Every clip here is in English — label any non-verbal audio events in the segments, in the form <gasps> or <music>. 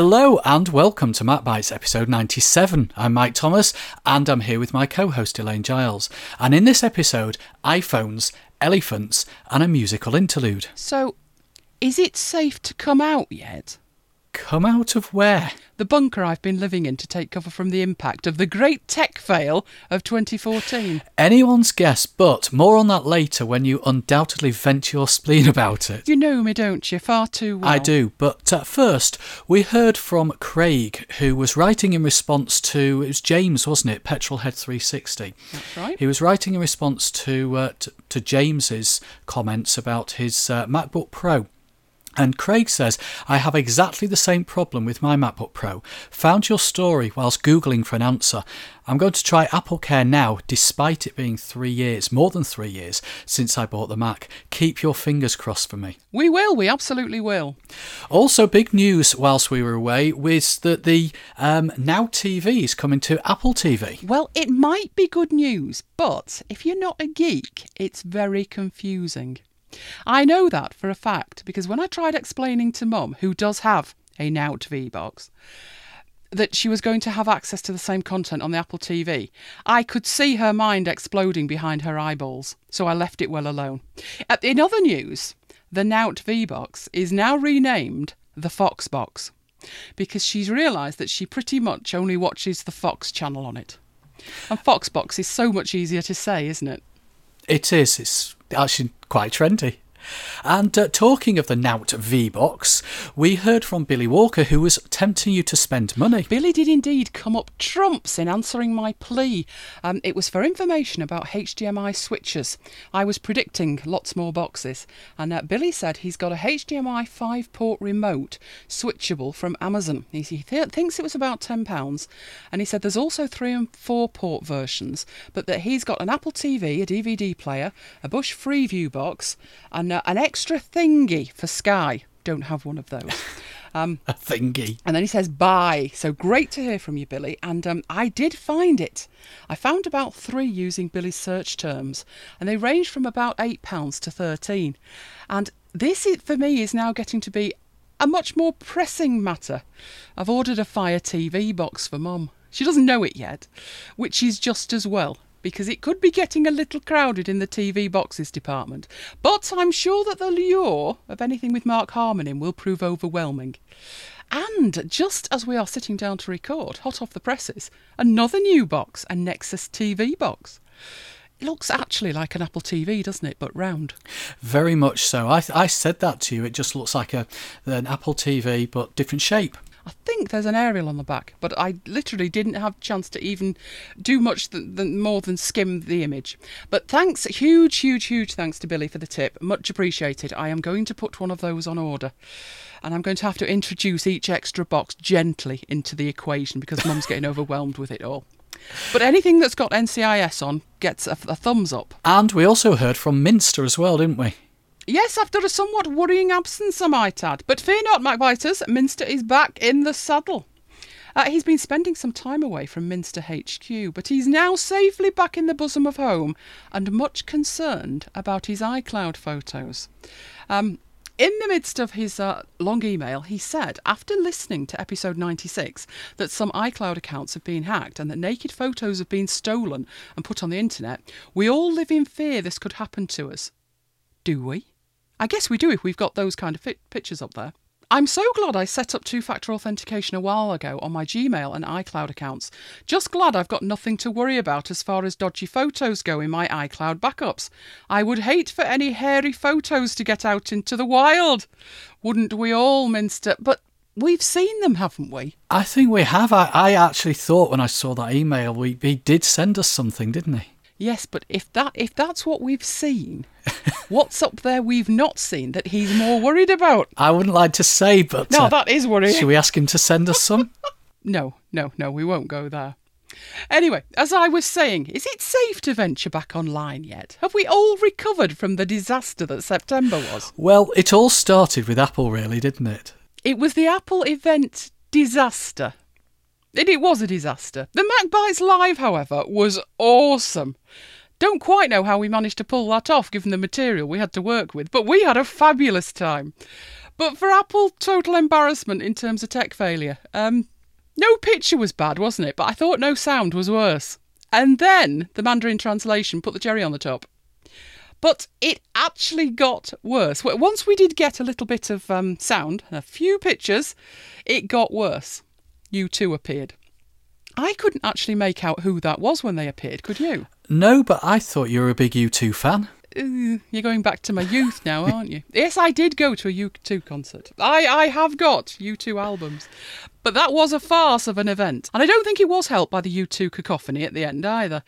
Hello and welcome to Mac Bites episode 97. I'm Mike Thomas and I'm here with my co host Elaine Giles. And in this episode, iPhones, elephants, and a musical interlude. So, is it safe to come out yet? Come out of where? The bunker I've been living in to take cover from the impact of the great tech fail of 2014. Anyone's guess, but more on that later when you undoubtedly vent your spleen about it. You know me, don't you? Far too well. I do, but uh, first, we heard from Craig, who was writing in response to, it was James, wasn't it? Petrolhead 360. That's right. He was writing in response to, uh, to, to James's comments about his uh, MacBook Pro. And Craig says, I have exactly the same problem with my MacBook Pro. Found your story whilst Googling for an answer. I'm going to try Apple Care now, despite it being three years, more than three years, since I bought the Mac. Keep your fingers crossed for me. We will, we absolutely will. Also, big news whilst we were away was that the um, Now TV is coming to Apple TV. Well, it might be good news, but if you're not a geek, it's very confusing. I know that for a fact because when I tried explaining to Mum, who does have a Now TV box, that she was going to have access to the same content on the Apple TV, I could see her mind exploding behind her eyeballs, so I left it well alone. Uh, In other news, the Now TV box is now renamed the Fox box because she's realised that she pretty much only watches the Fox channel on it. And Fox box is so much easier to say, isn't it? It is. It's actually quite trendy. And uh, talking of the Now TV Box, we heard from Billy Walker, who was tempting you to spend money. Billy did indeed come up trumps in answering my plea. Um, it was for information about HDMI switches. I was predicting lots more boxes, and uh, Billy said he's got a HDMI 5 port remote switchable from Amazon. He, he th- thinks it was about £10, and he said there's also 3 and 4 port versions, but that he's got an Apple TV, a DVD player, a Bush Freeview box, and uh, an extra thingy for Sky. Don't have one of those. <laughs> Um, A thingy. and then he says, bye. So great to hear from you, Billy. And um, I did find it. I found about three using Billy's search terms, and they range from about £8 to 13 And this, is, for me, is now getting to be a much more pressing matter. I've ordered a Fire TV box for Mum. She doesn't know it yet, which is just as well. Because it could be getting a little crowded in the TV boxes department. But I'm sure that the lure of anything with Mark Harmon in will prove overwhelming. And just as we are sitting down to record, hot off the presses, another new box, a Nexus TV box. It looks actually like an Apple TV, doesn't it? But round. Very much so. I, I said that to you. It just looks like a an Apple TV, but different shape. I think there's an aerial on the back, but I literally didn't have a chance to even do much th- than more than skim the image. But thanks, huge, huge, huge thanks to Billy for the tip. Much appreciated. I am going to put one of those on order. And I'm going to have to introduce each extra box gently into the equation because Mum's getting <laughs> overwhelmed with it all. But anything that's got NCIS on gets a, a thumbs up. And we also heard from Minster as well, didn't we? Yes, after a somewhat worrying absence, I might add. But fear not, MacBiters, Minster is back in the saddle. Uh, he's been spending some time away from Minster HQ, but he's now safely back in the bosom of home and much concerned about his iCloud photos. Um, in the midst of his uh, long email, he said, after listening to episode 96, that some iCloud accounts have been hacked and that naked photos have been stolen and put on the internet, we all live in fear this could happen to us. Do we? I guess we do if we've got those kind of fit- pictures up there. I'm so glad I set up two factor authentication a while ago on my Gmail and iCloud accounts. Just glad I've got nothing to worry about as far as dodgy photos go in my iCloud backups. I would hate for any hairy photos to get out into the wild. Wouldn't we all, Minster? But we've seen them, haven't we? I think we have. I, I actually thought when I saw that email, we, he did send us something, didn't he? Yes, but if that if that's what we've seen, what's up there we've not seen that he's more worried about? <laughs> I wouldn't like to say, but No, uh, that is worrying. should we ask him to send us some? <laughs> No, no, no, we won't go there. Anyway, as I was saying, is it safe to venture back online yet? Have we all recovered from the disaster that September was? well, it all started with Apple, really, didn't it? It was the Apple event disaster. And it was a disaster. The Mac Bites Live, however, was awesome. Don't quite know how we managed to pull that off given the material we had to work with, but we had a fabulous time. But for Apple, total embarrassment in terms of tech failure. Um, no picture was bad, wasn't it? But I thought no sound was worse. And then the Mandarin translation put the cherry on the top. But it actually got worse. Once we did get a little bit of um, sound, a few pictures, it got worse. U2 appeared. I couldn't actually make out who that was when they appeared, could you? No, but I thought you were a big U2 fan. Uh, you're going back to my youth now, aren't you? yes, I did go to a U2 concert. I, I have got U2 albums. But that was a farce of an event. And I don't think it was helped by the U2 cacophony at the end either.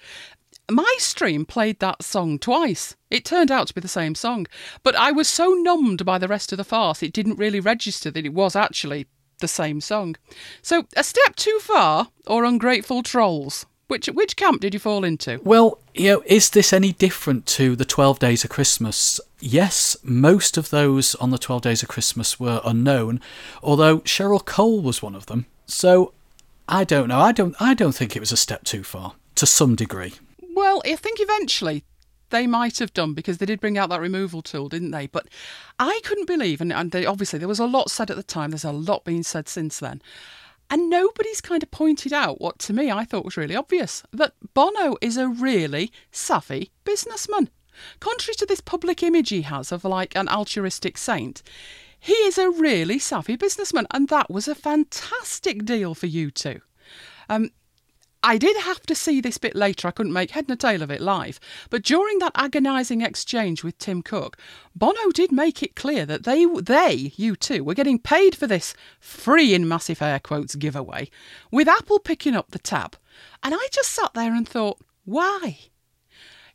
My stream played that song twice. It turned out to be the same song. But I was so numbed by the rest of the farce, it didn't really register that it was actually the same song. So, a step too far or ungrateful trolls? Which which camp did you fall into? Well, you know, is this any different to the 12 days of Christmas? Yes, most of those on the 12 days of Christmas were unknown, although Cheryl Cole was one of them. So, I don't know. I don't I don't think it was a step too far to some degree. Well, I think eventually they might have done because they did bring out that removal tool, didn't they? But I couldn't believe, and, and they, obviously there was a lot said at the time, there's a lot being said since then. And nobody's kind of pointed out what to me I thought was really obvious that Bono is a really savvy businessman. Contrary to this public image he has of like an altruistic saint, he is a really savvy businessman, and that was a fantastic deal for U2. Um, I did have to see this bit later. I couldn't make head nor tail of it live. But during that agonising exchange with Tim Cook, Bono did make it clear that they, they, U2, were getting paid for this free in massive air quotes giveaway, with Apple picking up the tab. And I just sat there and thought, why?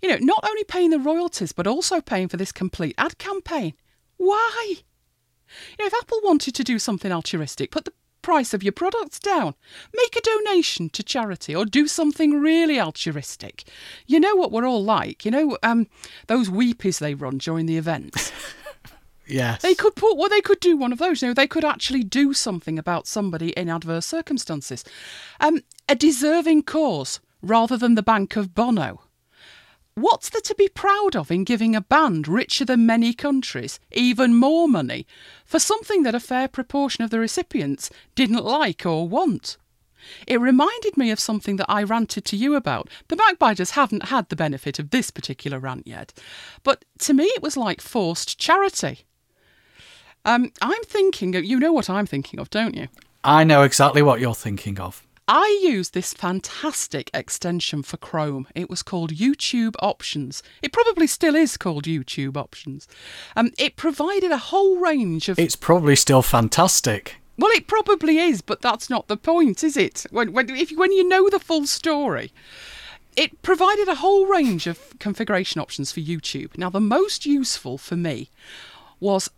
You know, not only paying the royalties, but also paying for this complete ad campaign. Why? You know, if Apple wanted to do something altruistic, put the price of your products down. Make a donation to charity or do something really altruistic. You know what we're all like. You know um, those weepies they run during the events. <laughs> Yes. They could put well, they could do one of those. You know, they could actually do something about somebody in adverse circumstances. Um, a deserving cause rather than the bank of Bono. What's there to be proud of in giving a band richer than many countries even more money for something that a fair proportion of the recipients didn't like or want? It reminded me of something that I ranted to you about. The MacBiters haven't had the benefit of this particular rant yet, but to me it was like forced charity. Um, I'm thinking, of, you know what I'm thinking of, don't you? I know exactly what you're thinking of. I used this fantastic extension for Chrome. It was called YouTube Options. It probably still is called YouTube Options. Um, it provided a whole range of. It's probably still fantastic. Well, it probably is, but that's not the point, is it? When, when, if, when you know the full story. It provided a whole range of configuration options for YouTube. Now, the most useful for me was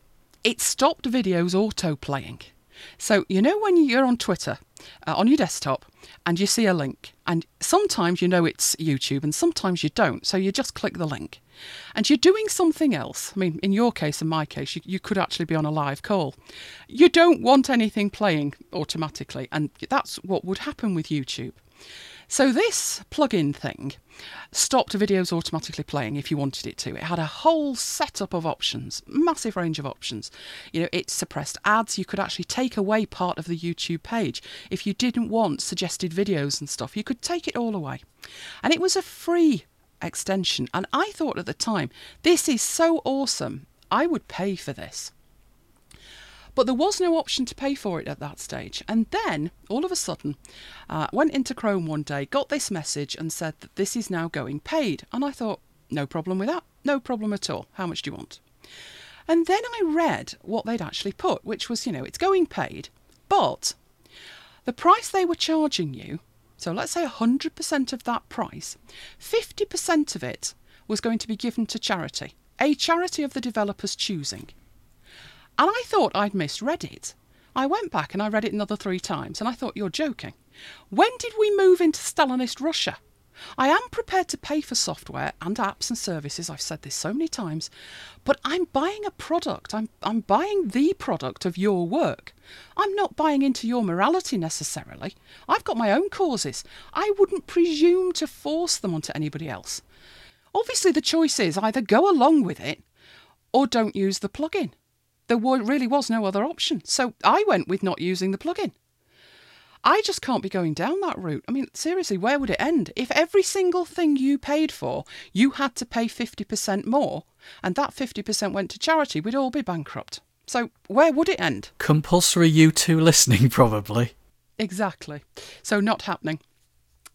it stopped videos auto playing. So, you know, when you're on Twitter uh, on your desktop and you see a link, and sometimes you know it's YouTube and sometimes you don't, so you just click the link. And you're doing something else. I mean, in your case, in my case, you, you could actually be on a live call. You don't want anything playing automatically, and that's what would happen with YouTube. So this plugin thing stopped videos automatically playing if you wanted it to. It had a whole setup of options, massive range of options. You know, it suppressed ads. You could actually take away part of the YouTube page. If you didn't want suggested videos and stuff, you could take it all away. And it was a free extension. And I thought at the time, this is so awesome. I would pay for this. But there was no option to pay for it at that stage. And then, all of a sudden, uh, went into Chrome one day, got this message, and said that this is now going paid. And I thought, no problem with that. No problem at all. How much do you want? And then I read what they'd actually put, which was, you know, it's going paid, but the price they were charging you, so let's say 100% of that price, 50% of it was going to be given to charity, a charity of the developer's choosing. And I thought I'd misread it. I went back and I read it another three times and I thought, you're joking. When did we move into Stalinist Russia? I am prepared to pay for software and apps and services, I've said this so many times, but I'm buying a product. I'm, I'm buying the product of your work. I'm not buying into your morality necessarily. I've got my own causes. I wouldn't presume to force them onto anybody else. Obviously, the choice is either go along with it or don't use the plugin. There really was no other option. So I went with not using the plugin. I just can't be going down that route. I mean, seriously, where would it end? If every single thing you paid for, you had to pay 50% more, and that 50% went to charity, we'd all be bankrupt. So where would it end? Compulsory U2 listening, probably. Exactly. So not happening.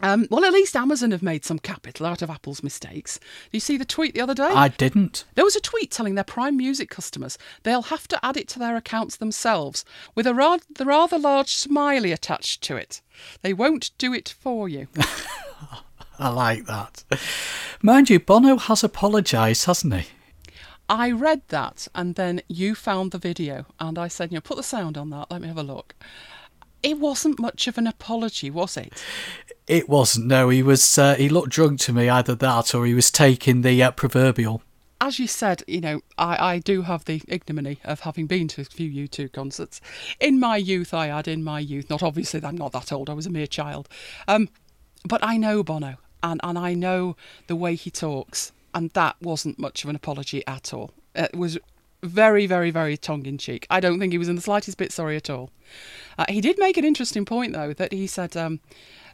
Um, well, at least Amazon have made some capital out of Apple's mistakes. Did you see the tweet the other day? I didn't. There was a tweet telling their Prime Music customers they'll have to add it to their accounts themselves, with a rather, rather large smiley attached to it. They won't do it for you. <laughs> I like that. Mind you, Bono has apologised, hasn't he? I read that, and then you found the video, and I said, you know, put the sound on that. Let me have a look. It wasn't much of an apology, was it? It wasn't. No, he was. Uh, he looked drunk to me. Either that, or he was taking the uh, proverbial. As you said, you know, I, I do have the ignominy of having been to a few U2 concerts. In my youth, I had, in my youth, not obviously, I'm not that old, I was a mere child. Um, but I know Bono, and, and I know the way he talks, and that wasn't much of an apology at all. It was very, very, very tongue in cheek. I don't think he was in the slightest bit sorry at all. Uh, he did make an interesting point, though, that he said um,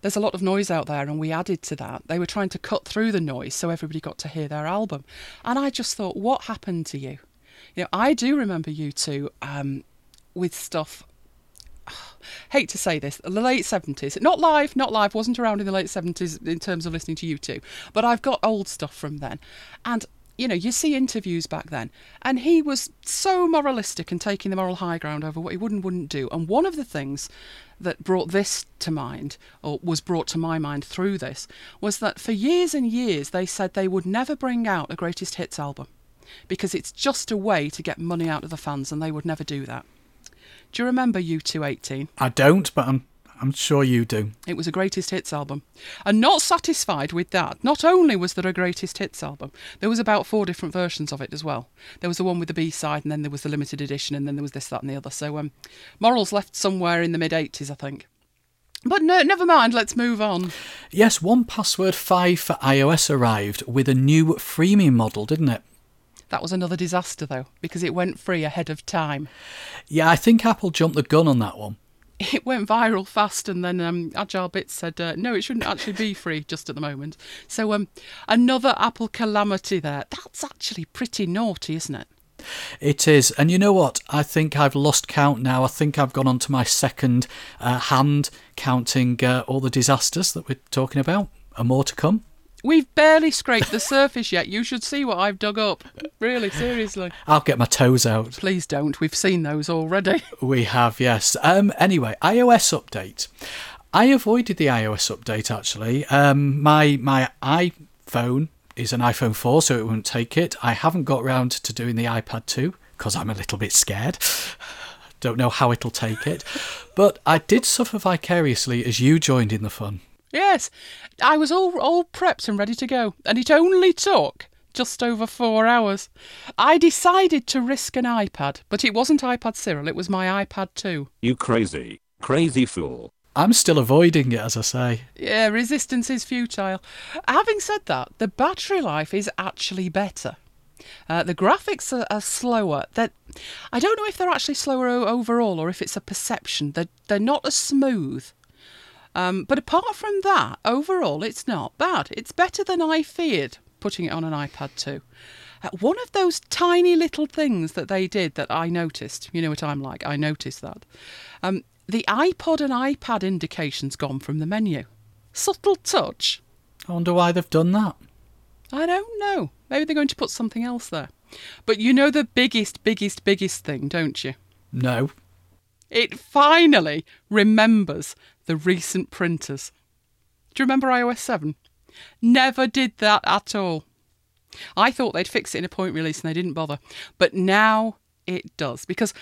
there's a lot of noise out there, and we added to that. They were trying to cut through the noise so everybody got to hear their album. And I just thought, what happened to you? You know, I do remember U2 um, with stuff. <sighs> Hate to say this, the late 70s, not live, not live, wasn't around in the late 70s in terms of listening to U2, but I've got old stuff from then. And you know, you see interviews back then, and he was so moralistic and taking the moral high ground over what he would and wouldn't do. And one of the things that brought this to mind, or was brought to my mind through this, was that for years and years they said they would never bring out a greatest hits album because it's just a way to get money out of the fans, and they would never do that. Do you remember U218? I don't, but I'm I'm sure you do. It was a greatest hits album. And not satisfied with that, not only was there a greatest hits album, there was about four different versions of it as well. There was the one with the B side, and then there was the limited edition, and then there was this, that, and the other. So um, Morals left somewhere in the mid 80s, I think. But no, never mind, let's move on. Yes, 1Password 5 for iOS arrived with a new freemium model, didn't it? That was another disaster, though, because it went free ahead of time. Yeah, I think Apple jumped the gun on that one. <laughs> it went viral fast, and then um, Agile Bits said, uh, no, it shouldn't actually be free just at the moment. So, um, another Apple calamity there. That's actually pretty naughty, isn't it? It is. And you know what? I think I've lost count now. I think I've gone on to my second uh, hand counting uh, all the disasters that we're talking about, and more to come. We've barely scraped the surface yet. You should see what I've dug up. Really, seriously. I'll get my toes out. Please don't. We've seen those already. <laughs> We have, yes. Um, anyway, iOS update. I avoided the iOS update actually. Um, my my iPhone is an iPhone 4, so it won't take it. I haven't got round to doing the iPad 2 because I'm a little bit scared. <sighs> Don't know how it'll take it. But I did suffer vicariously as you joined in the fun. Yes, I was all all prepped and ready to go, and it only took just over four hours. I decided to risk an iPad, but it wasn't iPad Cyril, it was my iPad 2. You crazy, crazy fool. I'm still avoiding it, as I say. Yeah, resistance is futile. Having said that, the battery life is actually better. Uh, the graphics are, are slower. They're, I don't know if they're actually slower o- overall or if it's a perception. They're, they're not as smooth. Um, but apart from that, overall, it's not bad. It's better than I feared putting it on an iPad 2. Uh, one of those tiny little things that they did that I noticed, you know what I'm like, I noticed that. Um, the iPod and iPad indication's gone from the menu. Subtle touch. I wonder why they've done that. I don't know. Maybe they're going to put something else there. But you know the biggest, biggest, biggest thing, don't you? No. It finally remembers the recent printers. Do you remember iOS 7? Never did that at all. I thought they'd fix it in a point release and they didn't bother. But now it does because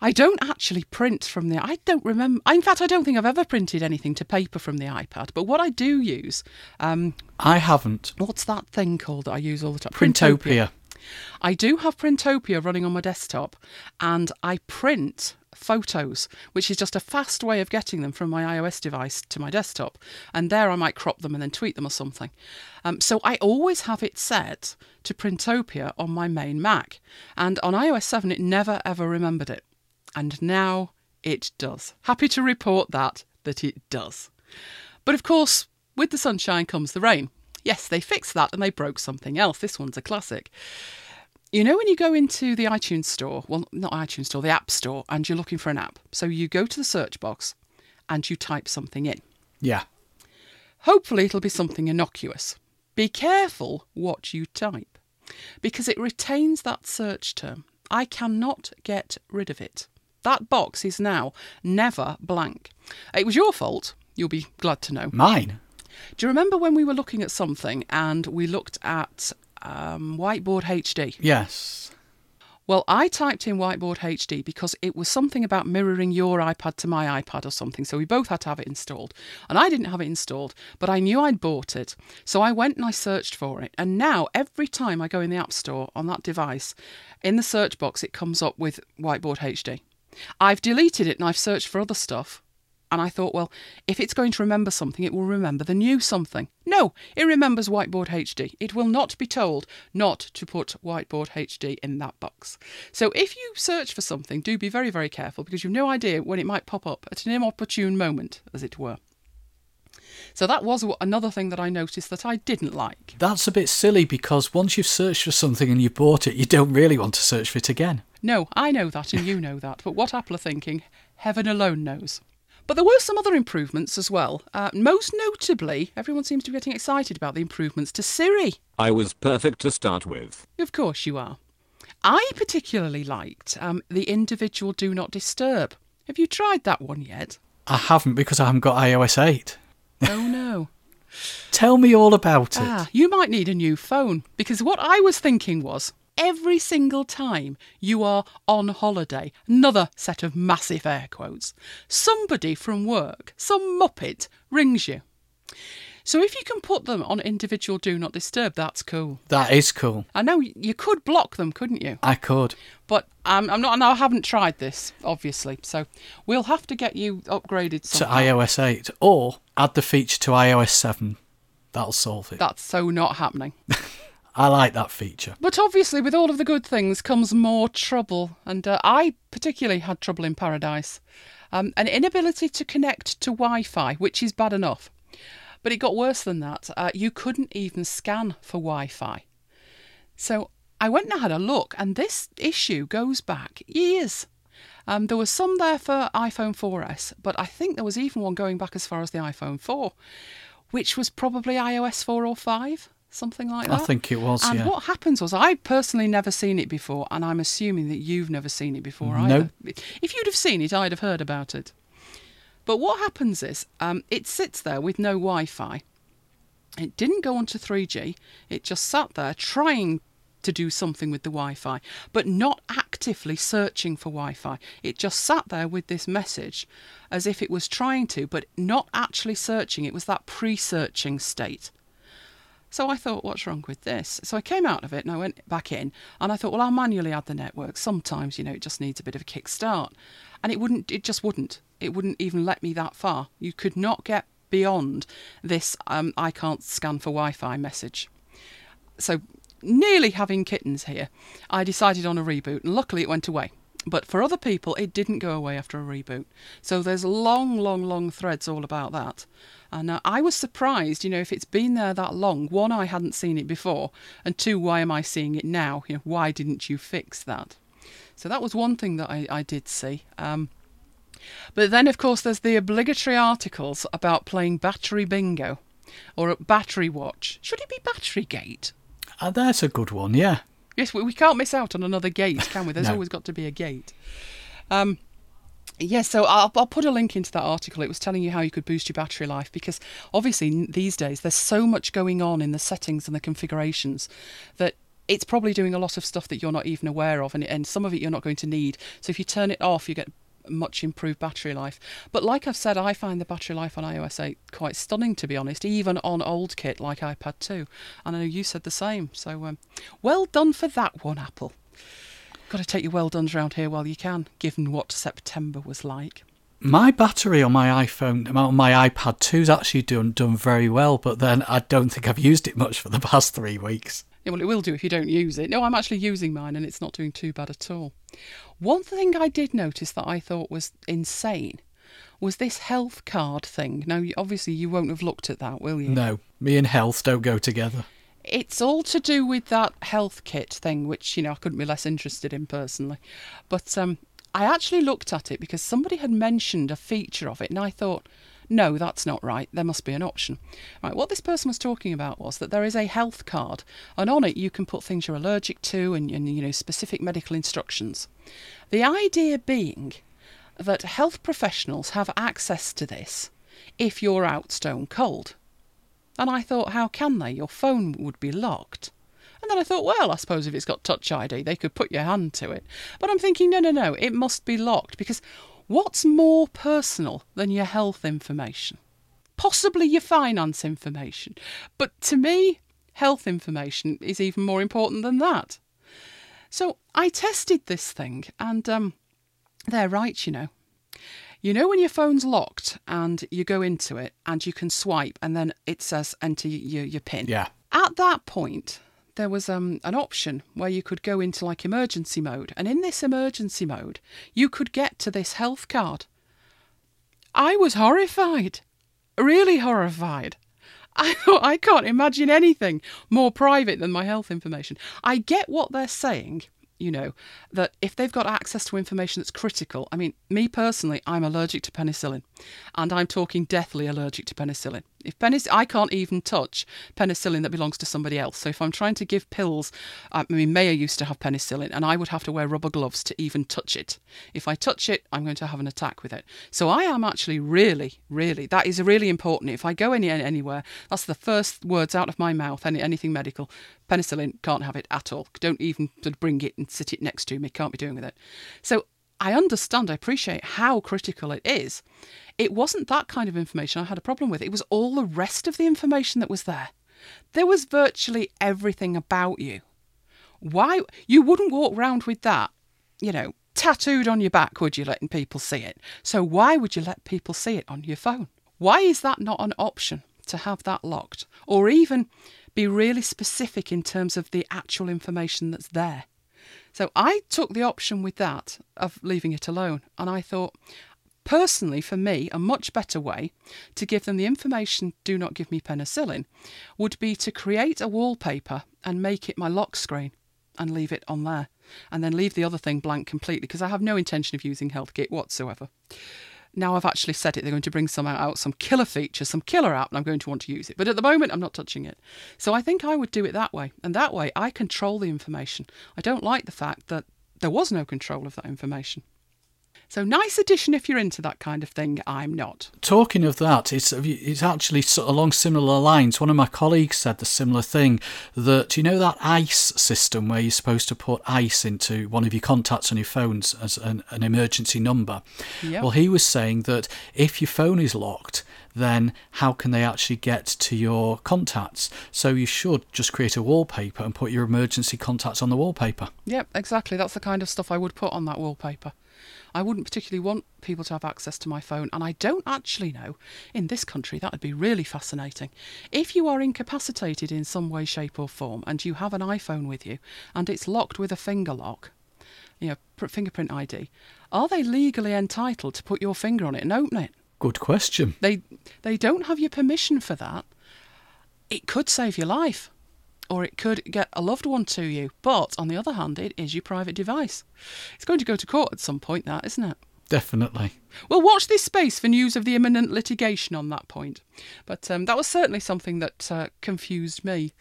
I don't actually print from the. I don't remember. In fact, I don't think I've ever printed anything to paper from the iPad. But what I do use, um, I haven't. what's that thing called that I use all the time? Printopia. I do have Printopia running on my desktop, and I print photos, which is just a fast way of getting them from my iOS device to my desktop. And there I might crop them and then tweet them or something. Um, so I always have it set to Printopia on my main Mac. And on iOS 7, it never ever remembered it. And now it does. Happy to report that, that it does. But of course, with the sunshine comes the rain. Yes, they fixed that and they broke something else. This one's a classic. You know, when you go into the iTunes store, well, not iTunes store, the App Store, and you're looking for an app. So you go to the search box and you type something in. Yeah. Hopefully, it'll be something innocuous. Be careful what you type because it retains that search term. I cannot get rid of it. That box is now never blank. It was your fault, you'll be glad to know. Mine. Do you remember when we were looking at something and we looked at um, Whiteboard HD? Yes. Well, I typed in Whiteboard HD because it was something about mirroring your iPad to my iPad or something. So we both had to have it installed. And I didn't have it installed, but I knew I'd bought it. So I went and I searched for it. And now, every time I go in the App Store on that device, in the search box, it comes up with Whiteboard HD. I've deleted it and I've searched for other stuff. And I thought, well, if it's going to remember something, it will remember the new something. No, it remembers Whiteboard HD. It will not be told not to put Whiteboard HD in that box. So if you search for something, do be very, very careful because you've no idea when it might pop up at an inopportune moment, as it were. So that was another thing that I noticed that I didn't like. That's a bit silly because once you've searched for something and you've bought it, you don't really want to search for it again. No, I know that and you know that, but what Apple are thinking, heaven alone knows. But there were some other improvements as well. Uh, most notably, everyone seems to be getting excited about the improvements to Siri. I was perfect to start with. Of course you are. I particularly liked um, the individual do not disturb. Have you tried that one yet? I haven't because I haven't got iOS 8. Oh no. <laughs> Tell me all about it. Ah, you might need a new phone because what I was thinking was every single time you are on holiday, another set of massive air quotes, somebody from work, some muppet, rings you. So if you can put them on individual do not disturb, that's cool. That is cool. I know you could block them, couldn't you? I could. But um, I'm not. and I haven't tried this, obviously. So we'll have to get you upgraded To iOS 8 or add the feature to iOS 7. That'll solve it. That's so not happening. <laughs> I like that feature. But obviously, with all of the good things comes more trouble, and uh, I particularly had trouble in Paradise. Um, an inability to connect to Wi Fi, which is bad enough. But it got worse than that. Uh, you couldn't even scan for Wi Fi. So I went and had a look, and this issue goes back years. Um, there was some there for iPhone 4S, but I think there was even one going back as far as the iPhone 4, which was probably iOS 4 or 5, something like that. I think it was, And yeah. what happens was, I personally never seen it before, and I'm assuming that you've never seen it before No. either. If you'd have seen it, I'd have heard about it. But what happens is, um, it sits there with no Wi Fi. It didn't go onto 3G, it just sat there trying to do something with the Wi Fi, but not actively searching for Wi Fi. It just sat there with this message as if it was trying to, but not actually searching. It was that pre searching state. So I thought, what's wrong with this? So I came out of it and I went back in and I thought, well, I'll manually add the network. Sometimes, you know, it just needs a bit of a kick start. And it wouldn't, it just wouldn't. It wouldn't even let me that far. You could not get beyond this um, I can't scan for Wi Fi message. So, nearly having kittens here, I decided on a reboot and luckily it went away. But for other people, it didn't go away after a reboot. So there's long, long, long threads all about that. And uh, I was surprised, you know, if it's been there that long. One, I hadn't seen it before, and two, why am I seeing it now? You know, why didn't you fix that? So that was one thing that I, I did see. Um, but then, of course, there's the obligatory articles about playing battery bingo or a battery watch. Should it be battery gate? Uh, that's a good one, yeah. Yes, we, we can't miss out on another gate, can we? There's <laughs> No. always got to be a gate. Um, yes, so I'll, I'll put a link into that article. It was telling you how you could boost your battery life because obviously these days there's so much going on in the settings and the configurations that it's probably doing a lot of stuff that you're not even aware of, and, and some of it you're not going to need. So if you turn it off, you get much improved battery life. But like I've said, I find the battery life on iOS 8 quite stunning, to be honest, even on old kit like iPad 2. And I know you said the same. So um, well done for that one, Apple. Got to take your well dones around here while you can, given what September was like. My battery on my iPhone, on my iPad 2's actually done done very well, but then I don't think I've used it much for the past three weeks. Yeah, well, it will do if you don't use it. No, I'm actually using mine and it's not doing too bad at all. One thing I did notice that I thought was insane was this health card thing. Now, obviously, you won't have looked at that, will you? No, me and health don't go together. It's all to do with that health kit thing, which, you know, I couldn't be less interested in personally. But um, I actually looked at it because somebody had mentioned a feature of it and I thought, no, that's not right. There must be an option. Right, what this person was talking about was that there is a health card, and on it you can put things you're allergic to and, and you know specific medical instructions. The idea being that health professionals have access to this if you're out stone cold. And I thought, how can they? Your phone would be locked. And then I thought, well, I suppose if it's got Touch ID, they could put your hand to it. But I'm thinking, no, no, no, it must be locked because what's more personal than your health information? Possibly your finance information. But to me, health information is even more important than that. So I tested this thing, and um, they're right, you know. You know when your phone's locked and you go into it and you can swipe and then it says enter your, your PIN? Yeah. At that point, there was um, an option where you could go into like emergency mode. And in this emergency mode, you could get to this health card. I was horrified. Really horrified. <laughs> I thought I can't imagine anything more private than my health information. I get what they're saying, you know, that if they've got access to information that's critical, I mean, me personally, I'm allergic to penicillin, and I'm talking deathly allergic to penicillin. If penicillin, I can't even touch penicillin that belongs to somebody else. So if I'm trying to give pills, I mean, Maya used to have penicillin, and I would have to wear rubber gloves to even touch it. If I touch it, I'm going to have an attack with it. So I am actually really, really, that is really important. If I go any anywhere, that's the first words out of my mouth. Any anything medical, penicillin can't have it at all. Don't even bring it and sit it next to me. Can't be doing with it. So I understand, I appreciate how critical it is. It wasn't that kind of information I had a problem with. It was all the rest of the information that was there. There was virtually everything about you. Why you wouldn't walk round with that, you know, tattooed on your back, would you, letting people see it? So why would you let people see it on your phone? Why is that not an option to have that locked? Or even be really specific in terms of the actual information that's there? So I took the option with that of leaving it alone. And I thought, personally, for me, a much better way to give them the information do not give me penicillin would be to create a wallpaper and make it my lock screen and leave it on there. And then leave the other thing blank completely because I have no intention of using HealthKit whatsoever. Now I've actually said it, they're going to bring some out, some killer feature, some killer app, and I'm going to want to use it. But at the moment, I'm not touching it. So I think I would do it that way. And that way, I control the information. I don't like the fact that there was no control of that information. So nice addition if you're into that kind of thing. I'm not. Talking of that, it's it's actually sort of along similar lines. One of my colleagues said the similar thing that you know that ice system where you're supposed to put ice into one of your contacts on your phones as an, an emergency number. Yep. Well, he was saying that if your phone is locked, then how can they actually get to your contacts? So you should just create a wallpaper and put your emergency contacts on the wallpaper. Yep, exactly. That's the kind of stuff I would put on that wallpaper. I wouldn't particularly want people to have access to my phone, and I don't actually know. In this country, that would be really fascinating. If you are incapacitated in some way, shape, or form, and you have an iPhone with you, and it's locked with a finger lock, you know, pr- fingerprint ID, are they legally entitled to put your finger on it and open it? Good question. They they don't have your permission for that. It could save your life, or it could get a loved one to you. But on the other hand, it is your private device. It's going to go to court at some point, that isn't it? Definitely. Well, watch this space for news of the imminent litigation on that point. But um, that was certainly something that uh, confused me.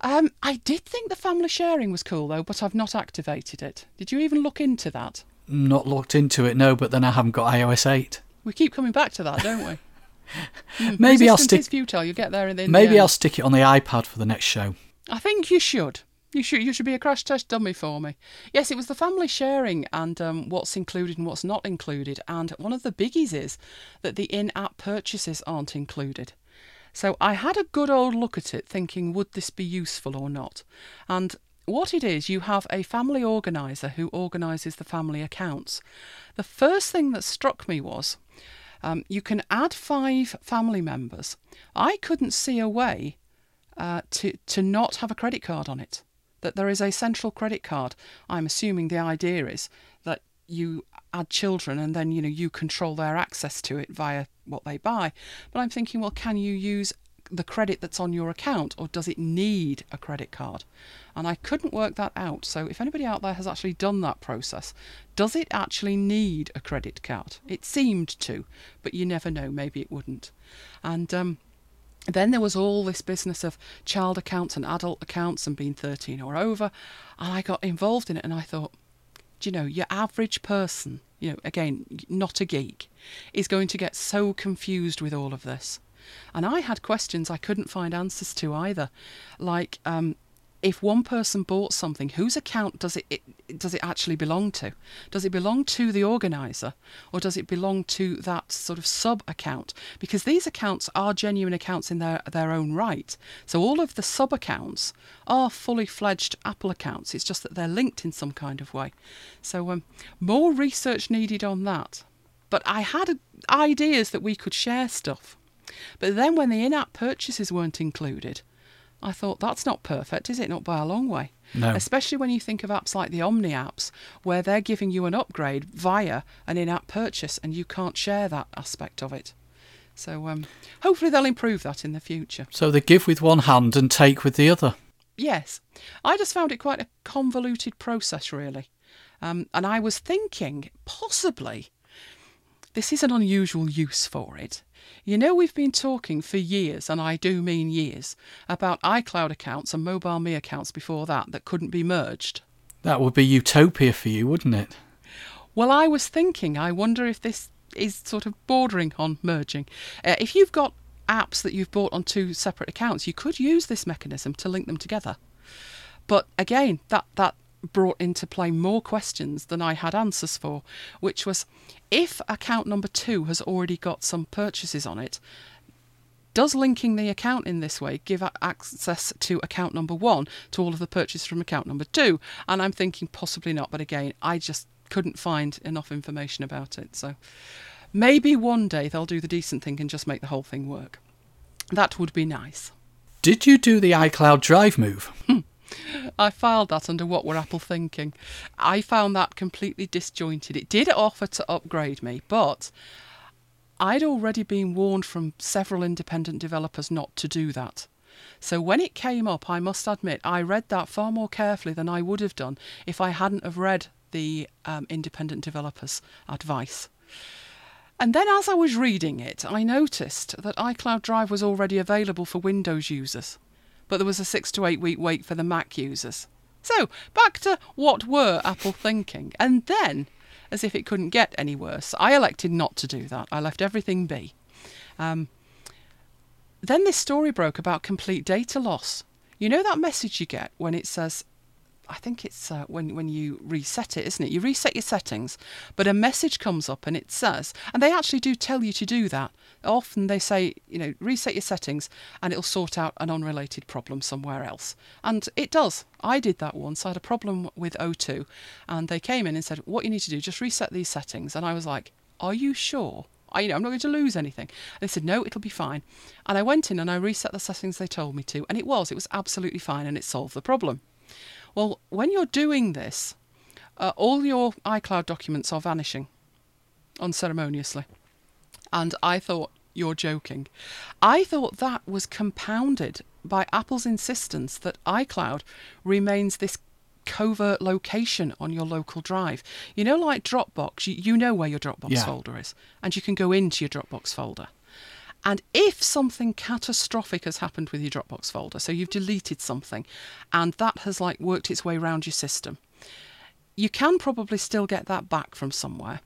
Um, I did think the family sharing was cool though, but I've not activated it. Did you even look into that? Not looked into it, no, but then I haven't got iOS 8. We keep coming back to that, don't we? <laughs> Hmm, Maybe I'll stick- is futile. You get there in the in the Maybe. I'll stick it on the iPad for the next show. I think you should. You should you should be a crash test dummy for me. Yes, it was the family sharing and um, what's included and what's not included. And one of the biggies is that the in-app purchases aren't included. So I had a good old look at it, thinking would this be useful or not. And what it is, you have a family organizer who organizes the family accounts. The first thing that struck me was um, you can add five family members. I couldn't see a way uh, to to not have a credit card on it that there is a central credit card. I'm assuming the idea is that you add children and then you know you control their access to it via what they buy. But I'm thinking, well, can you use the credit that's on your account or does it need a credit card? And I couldn't work that out. So if anybody out there has actually done that process, does it actually need a credit card? It seemed to, but you never know, maybe it wouldn't. And um, then there was all this business of child accounts and adult accounts and being 13 or over. And I got involved in it and I thought, you know, your average person, you know, again, not a geek, is going to get so confused with all of this. And I had questions I couldn't find answers to either. Like, um, if one person bought something, whose account does it, it, does it actually belong to? Does it belong to the organizer or does it belong to that sort of sub account? Because these accounts are genuine accounts in their their own right. So all of the sub accounts are fully fledged Apple accounts. It's just that they're linked in some kind of way. So um, more research needed on that. But I had ideas that we could share stuff. But then when the in-app purchases weren't included, I thought that's not perfect, is it? Not by a long way. No. Especially when you think of apps like the Omni apps, where they're giving you an upgrade via an in app purchase and you can't share that aspect of it. So um, hopefully they'll improve that in the future. So they give with one hand and take with the other. Yes. I just found it quite a convoluted process, really. Um, and I was thinking, possibly, this is an unusual use for it. You know, we've been talking for years, and I do mean years, about iCloud accounts and Mobile Me accounts before that that couldn't be merged. That would be utopia for you, wouldn't it? Well, I was thinking, I wonder if this is sort of bordering on merging. Uh, if you've got apps that you've bought on two separate accounts, you could use this mechanism to link them together. But again, that, that brought into play more questions than I had answers for, which was if account number two has already got some purchases on it, does linking the account in this way give access to account number one to all of the purchases from account number two? And I'm thinking possibly not, but again, I just couldn't find enough information about it. So maybe one day they'll do the decent thing and just make the whole thing work. That would be nice. Did you do the iCloud Drive move? Hmm. I filed that under what were Apple thinking. I found that completely disjointed. It did offer to upgrade me, but I'd already been warned from several independent developers not to do that. So when it came up, I must admit, I read that far more carefully than I would have done if I hadn't have read the um, independent developers' advice. And then as I was reading it, I noticed that iCloud Drive was already available for Windows users but there was a six to eight week wait for the Mac users. So, back to what were Apple thinking? And then, as if it couldn't get any worse, I elected not to do that. I left everything be. Um, then this story broke about complete data loss. You know that message you get when it says I think it's uh, when when you reset it, isn't it? You reset your settings, but a message comes up and it says, and they actually do tell you to do that. Often they say, you know, reset your settings, and it'll sort out an unrelated problem somewhere else, and it does. I did that once. I had a problem with O2, and they came in and said, what you need to do, just reset these settings, and I was like, are you sure? I, you know, I'm not going to lose anything. And they said, no, it'll be fine. And I went in and I reset the settings they told me to, and it was. It was absolutely fine, and it solved the problem. Well, when you're doing this, uh, all your iCloud documents are vanishing unceremoniously. And I thought, you're joking. I thought that was compounded by Apple's insistence that iCloud remains this covert location on your local drive. You know, like Dropbox, you, you know where your Dropbox Yeah. folder is, and you can go into your Dropbox folder. And if something catastrophic has happened with your Dropbox folder, so you've deleted something and that has like worked its way around your system, you can probably still get that back from somewhere.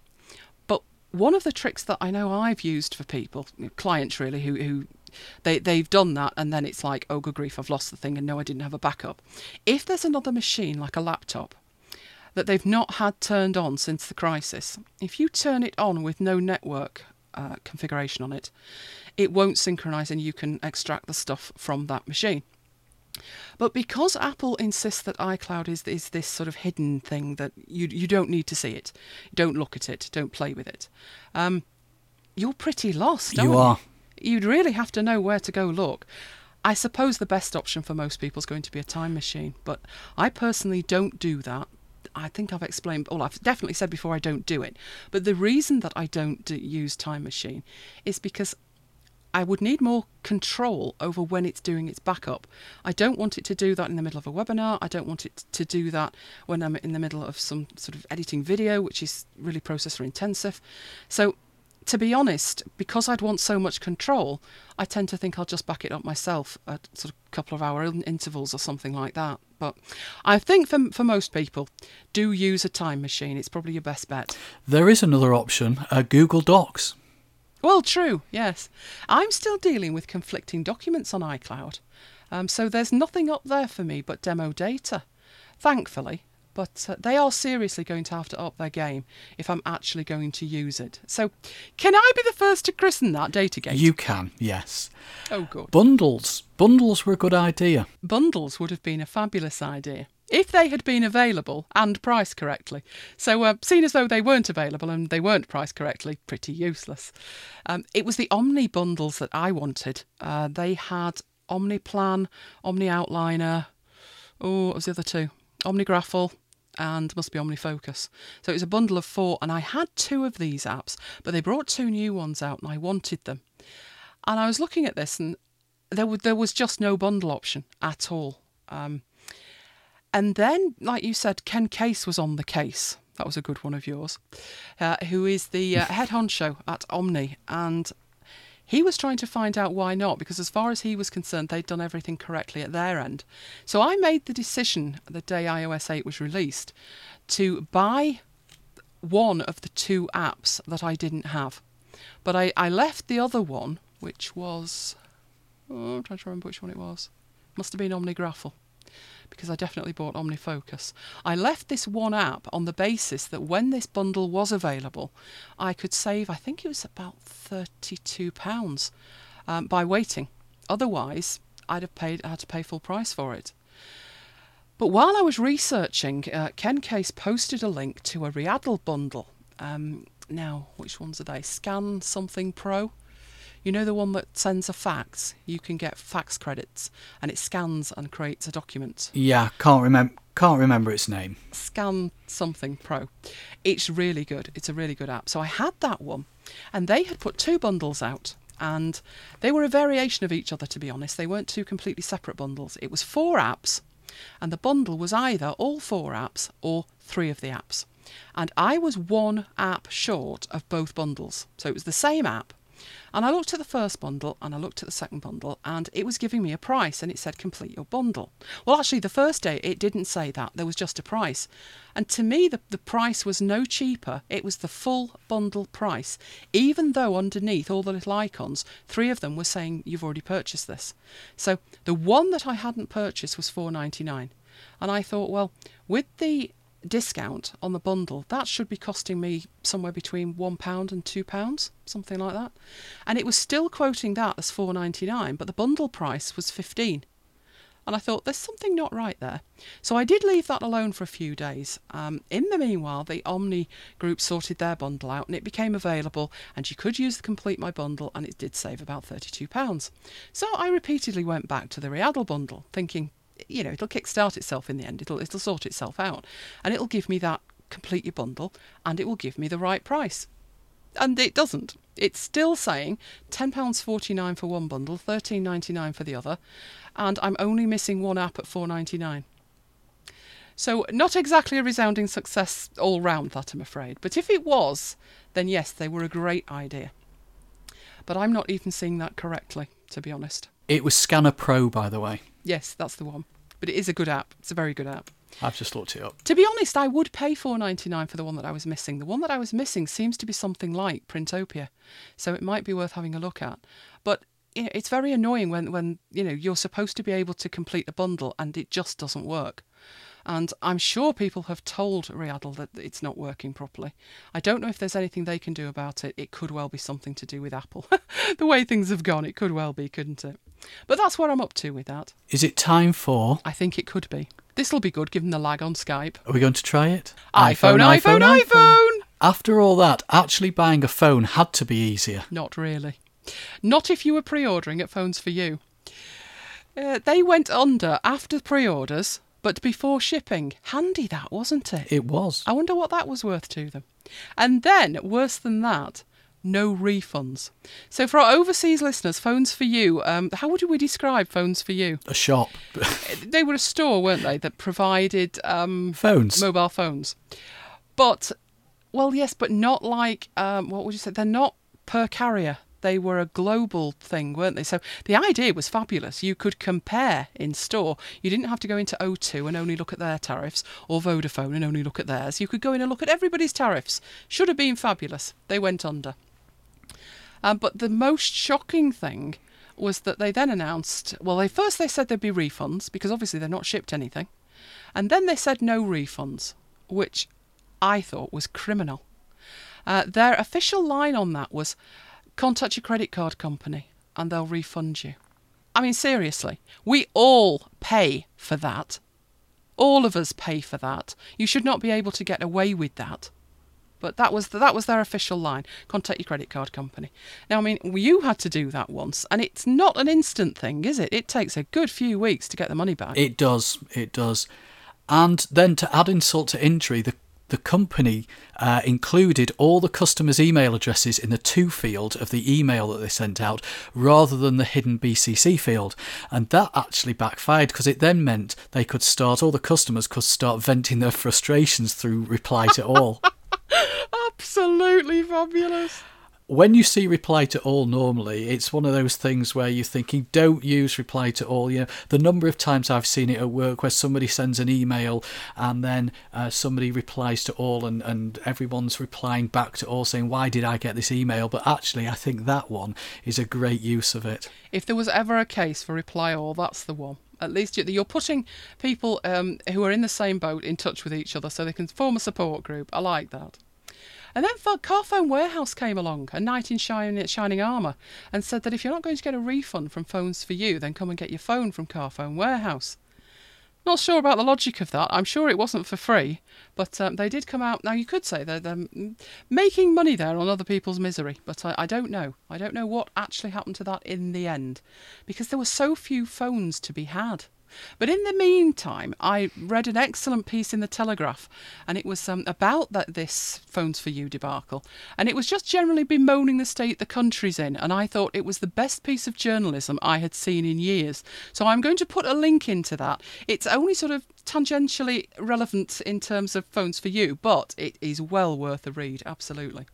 But one of the tricks that I know I've used for people, clients really, who, who they they've done that, and then it's like, oh good grief, I've lost the thing, and no, I didn't have a backup. If there's another machine like a laptop that they've not had turned on since the crisis, if you turn it on with no network uh, configuration on it, it won't synchronize, and you can extract the stuff from that machine. But because Apple insists that iCloud is, is this sort of hidden thing that you you don't need to see it, don't look at it, don't play with it, um, you're pretty lost. You are. You'd really have to know where to go look. I suppose the best option for most people is going to be a time machine, but I personally don't do that. I think I've explained, well, I've definitely said before I don't do it. But the reason that I don't do, use Time Machine is because I would need more control over when it's doing its backup. I don't want it to do that in the middle of a webinar. I don't want it to do that when I'm in the middle of some sort of editing video, which is really processor intensive. So, to be honest, because I'd want so much control, I tend to think I'll just back it up myself at sort of a couple of hour intervals or something like that. But I think for, for most people, do use a time machine. It's probably your best bet. There is another option, uh, Google Docs. Well, true, yes. I'm still dealing with conflicting documents on iCloud, um, so there's nothing up there for me but demo data, thankfully. But uh, they are seriously going to have to up their game if I'm actually going to use it. So, can I be the first to christen that Datagate? You can, yes. Oh, good. Bundles. Bundles were a good idea. Bundles would have been a fabulous idea if they had been available and priced correctly. So, uh, seen as though they weren't available and they weren't priced correctly, pretty useless. Um, it was the Omni bundles that I wanted. Uh, they had OmniPlan, Omni Outliner. Oh, what was the other two? OmniGraffle and must be OmniFocus. So it was a bundle of four, and I had two of these apps, but they brought two new ones out, and I wanted them. And I was looking at this, and there was, there was just no bundle option at all. Um, and then, like you said, Ken Case was on the case. That was a good one of yours. Uh, who is the uh, <laughs> head honcho at Omni, and he was trying to find out why not, because as far as he was concerned, they'd done everything correctly at their end. So I made the decision the day iOS 8 was released to buy one of the two apps that I didn't have. But I, I left the other one, which was. Oh, I'm trying to remember which one it was. Must have been Omni OmniGraffle because I definitely bought OmniFocus. I left this one app on the basis that when this bundle was available, I could save, I think it was about £32 um, by waiting. Otherwise, I'd have paid, had to pay full price for it. But while I was researching, uh, Ken Case posted a link to a Readdle bundle. Um, now, which ones are they? Scan Something Pro. You know the one that sends a fax? You can get fax credits and it scans and creates a document. Yeah, can't remember. Can't remember its name. Scan Something Pro. It's really good. It's a really good app. So I had that one, and they had put two bundles out, and they were a variation of each other. To be honest, they weren't two completely separate bundles. It was four apps, and the bundle was either all four apps or three of the apps. And I was one app short of both bundles. So it was the same app, and I looked at the first bundle and I looked at the second bundle and it was giving me a price and it said complete your bundle. Well, actually, the first day it didn't say that. There was just a price. And to me, the, the price was no cheaper. It was the full bundle price, even though underneath all the little icons, three of them were saying you've already purchased this. So the one that I hadn't purchased was four ninety nine, And I thought, well, with the discount on the bundle, that should be costing me somewhere between one pound and two pounds, something like that. And it was still quoting that as four ninety nine, but the bundle price was fifteen. And I thought there's something not right there. So I did leave that alone for a few days. Um, in the meanwhile, the Omni group sorted their bundle out and it became available, and you could use the Complete My Bundle, and it did save about £32. So I repeatedly went back to the Readdle bundle, thinking, you know, it'll kickstart itself in the end. It'll it'll sort itself out, and it'll give me that complete bundle, and it will give me the right price. And it doesn't. It's still saying ten pounds forty nine for one bundle, thirteen ninety nine for the other, and I'm only missing one app at four ninety nine. So not exactly a resounding success all round that I'm afraid. But if it was, then yes, they were a great idea. But I'm not even seeing that correctly, to be honest. It was Scanner Pro, by the way. Yes, that's the one. But it is a good app. It's a very good app. I've just looked it up. To be honest, I would pay four ninety nine for the one that I was missing. The one that I was missing seems to be something like Printopia, so it might be worth having a look at. But it's very annoying when, when you know you're supposed to be able to complete a bundle and it just doesn't work. And I'm sure people have told Readdle that it's not working properly. I don't know if there's anything they can do about it. It could well be something to do with Apple. <laughs> the way things have gone, it could well be, couldn't it? But that's what I'm up to with that. Is it time for? I think it could be. This'll be good given the lag on Skype. Are we going to try it? iPhone, iPhone, iPhone. iPhone. After all that, actually buying a phone had to be easier. Not really. Not if you were pre ordering at Phones 4u. Uh, they went under after pre orders, but before shipping. Handy that, wasn't it? It was. I wonder what that was worth to them. And then, worse than that, no refunds. So, for our overseas listeners, Phones 4u, um, how would we describe Phones 4u? A shop. <laughs> they were a store, weren't they, that provided um, Phones. mobile phones. But, well, yes, but not like, um, what would you say? They're not per carrier. They were a global thing, weren't they? So the idea was fabulous. You could compare in store. You didn't have to go into O2 and only look at their tariffs or Vodafone and only look at theirs. You could go in and look at everybody's tariffs. Should have been fabulous. They went under. Um, but the most shocking thing was that they then announced well, they first they said there'd be refunds because obviously they're not shipped anything. And then they said no refunds, which I thought was criminal. Uh, their official line on that was contact your credit card company and they'll refund you. I mean, seriously, we all pay for that. All of us pay for that. You should not be able to get away with that. But that was that was their official line. Contact your credit card company. Now, I mean, you had to do that once, and it's not an instant thing, is it? It takes a good few weeks to get the money back. It does. It does. And then to add insult to injury, the the company uh, included all the customers' email addresses in the to field of the email that they sent out rather than the hidden BCC field. And that actually backfired because it then meant they could start, all the customers could start venting their frustrations through reply to all. <laughs> Absolutely fabulous when you see reply to all normally, it's one of those things where you're thinking, don't use reply to all. You know, the number of times I've seen it at work where somebody sends an email and then uh, somebody replies to all and, and everyone's replying back to all saying, why did I get this email? But actually, I think that one is a great use of it. If there was ever a case for reply all, that's the one. At least you're putting people um, who are in the same boat in touch with each other so they can form a support group. I like that. And then Carphone Warehouse came along, a knight in shining, shining armour, and said that if you're not going to get a refund from Phones 4u, then come and get your phone from Carphone Warehouse. Not sure about the logic of that. I'm sure it wasn't for free, but um, they did come out. Now, you could say they're, they're making money there on other people's misery, but I, I don't know. I don't know what actually happened to that in the end because there were so few phones to be had. But in the meantime, I read an excellent piece in the Telegraph, and it was um, about that this Phones 4u debacle, and it was just generally bemoaning the state the country's in, and I thought it was the best piece of journalism I had seen in years. So I'm going to put a link into that. It's only sort of tangentially relevant in terms of Phones 4u, but it is well worth a read, absolutely.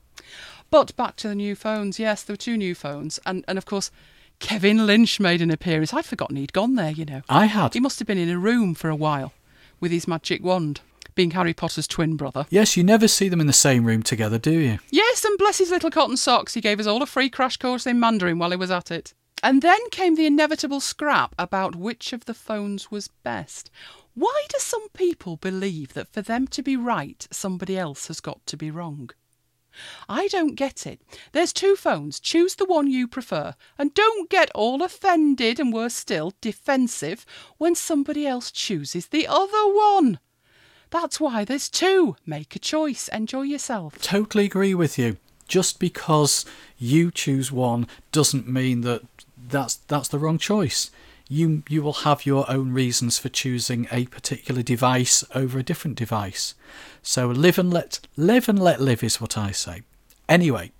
But back to the new phones. Yes, there were two new phones, and and of course Kevin Lynch made an appearance. I'd forgotten he'd gone there, you know. I had. He must have been in a room for a while with his magic wand, being Harry Potter's twin brother. Yes, you never see them in the same room together, do you? Yes, and bless his little cotton socks, he gave us all a free crash course in Mandarin while he was at it. And then came the inevitable scrap about which of the phones was best. Why do some people believe that for them to be right, somebody else has got to be wrong? I don't get it. There's two phones. Choose the one you prefer. And don't get all offended and worse still, defensive when somebody else chooses the other one. That's why there's two. Make a choice. Enjoy yourself. Totally agree with you. Just because you choose one doesn't mean that that's that's the wrong choice you you will have your own reasons for choosing a particular device over a different device. So live and let live and let live is what I say. Anyway,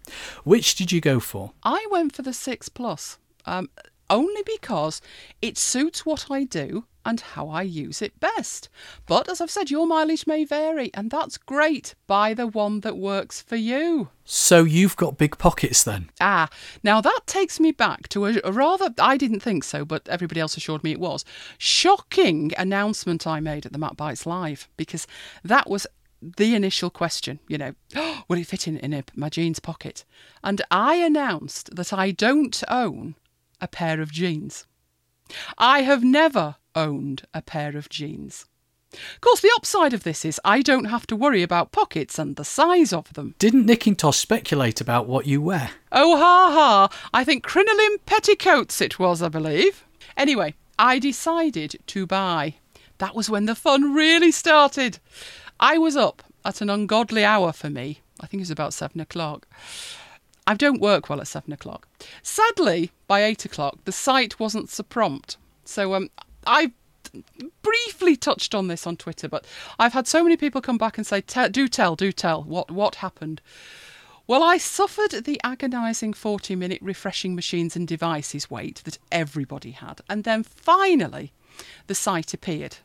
which did you go for? I went for the 6 Plus. Um, only because it suits what I do and how I use it best. But as I've said, your mileage may vary, and that's great. Buy the one that works for you. So you've got big pockets then? Ah, now that takes me back to a, a rather, I didn't think so, but everybody else assured me it was, shocking announcement I made at the Mac Bites Live, because that was the initial question, you know, <gasps> will it fit in, in a, my jeans pocket? And I announced that I don't own a pair of jeans. I have never owned a pair of jeans. Of course, the upside of this is I don't have to worry about pockets and the size of them. Didn't Nickintosh speculate about what you wear? Oh, ha ha! I think crinoline petticoats it was, I believe. Anyway, I decided to buy. That was when the fun really started. I was up at an ungodly hour for me. I think it was about seven o'clock. I don't work well at seven o'clock. Sadly, by eight o'clock, the site wasn't so prompt. So um, I briefly touched on this on Twitter, but I've had so many people come back and say, "Do tell, do tell, what what happened?" Well, I suffered the agonising 40 minute refreshing machines and devices wait that everybody had, and then finally the site appeared.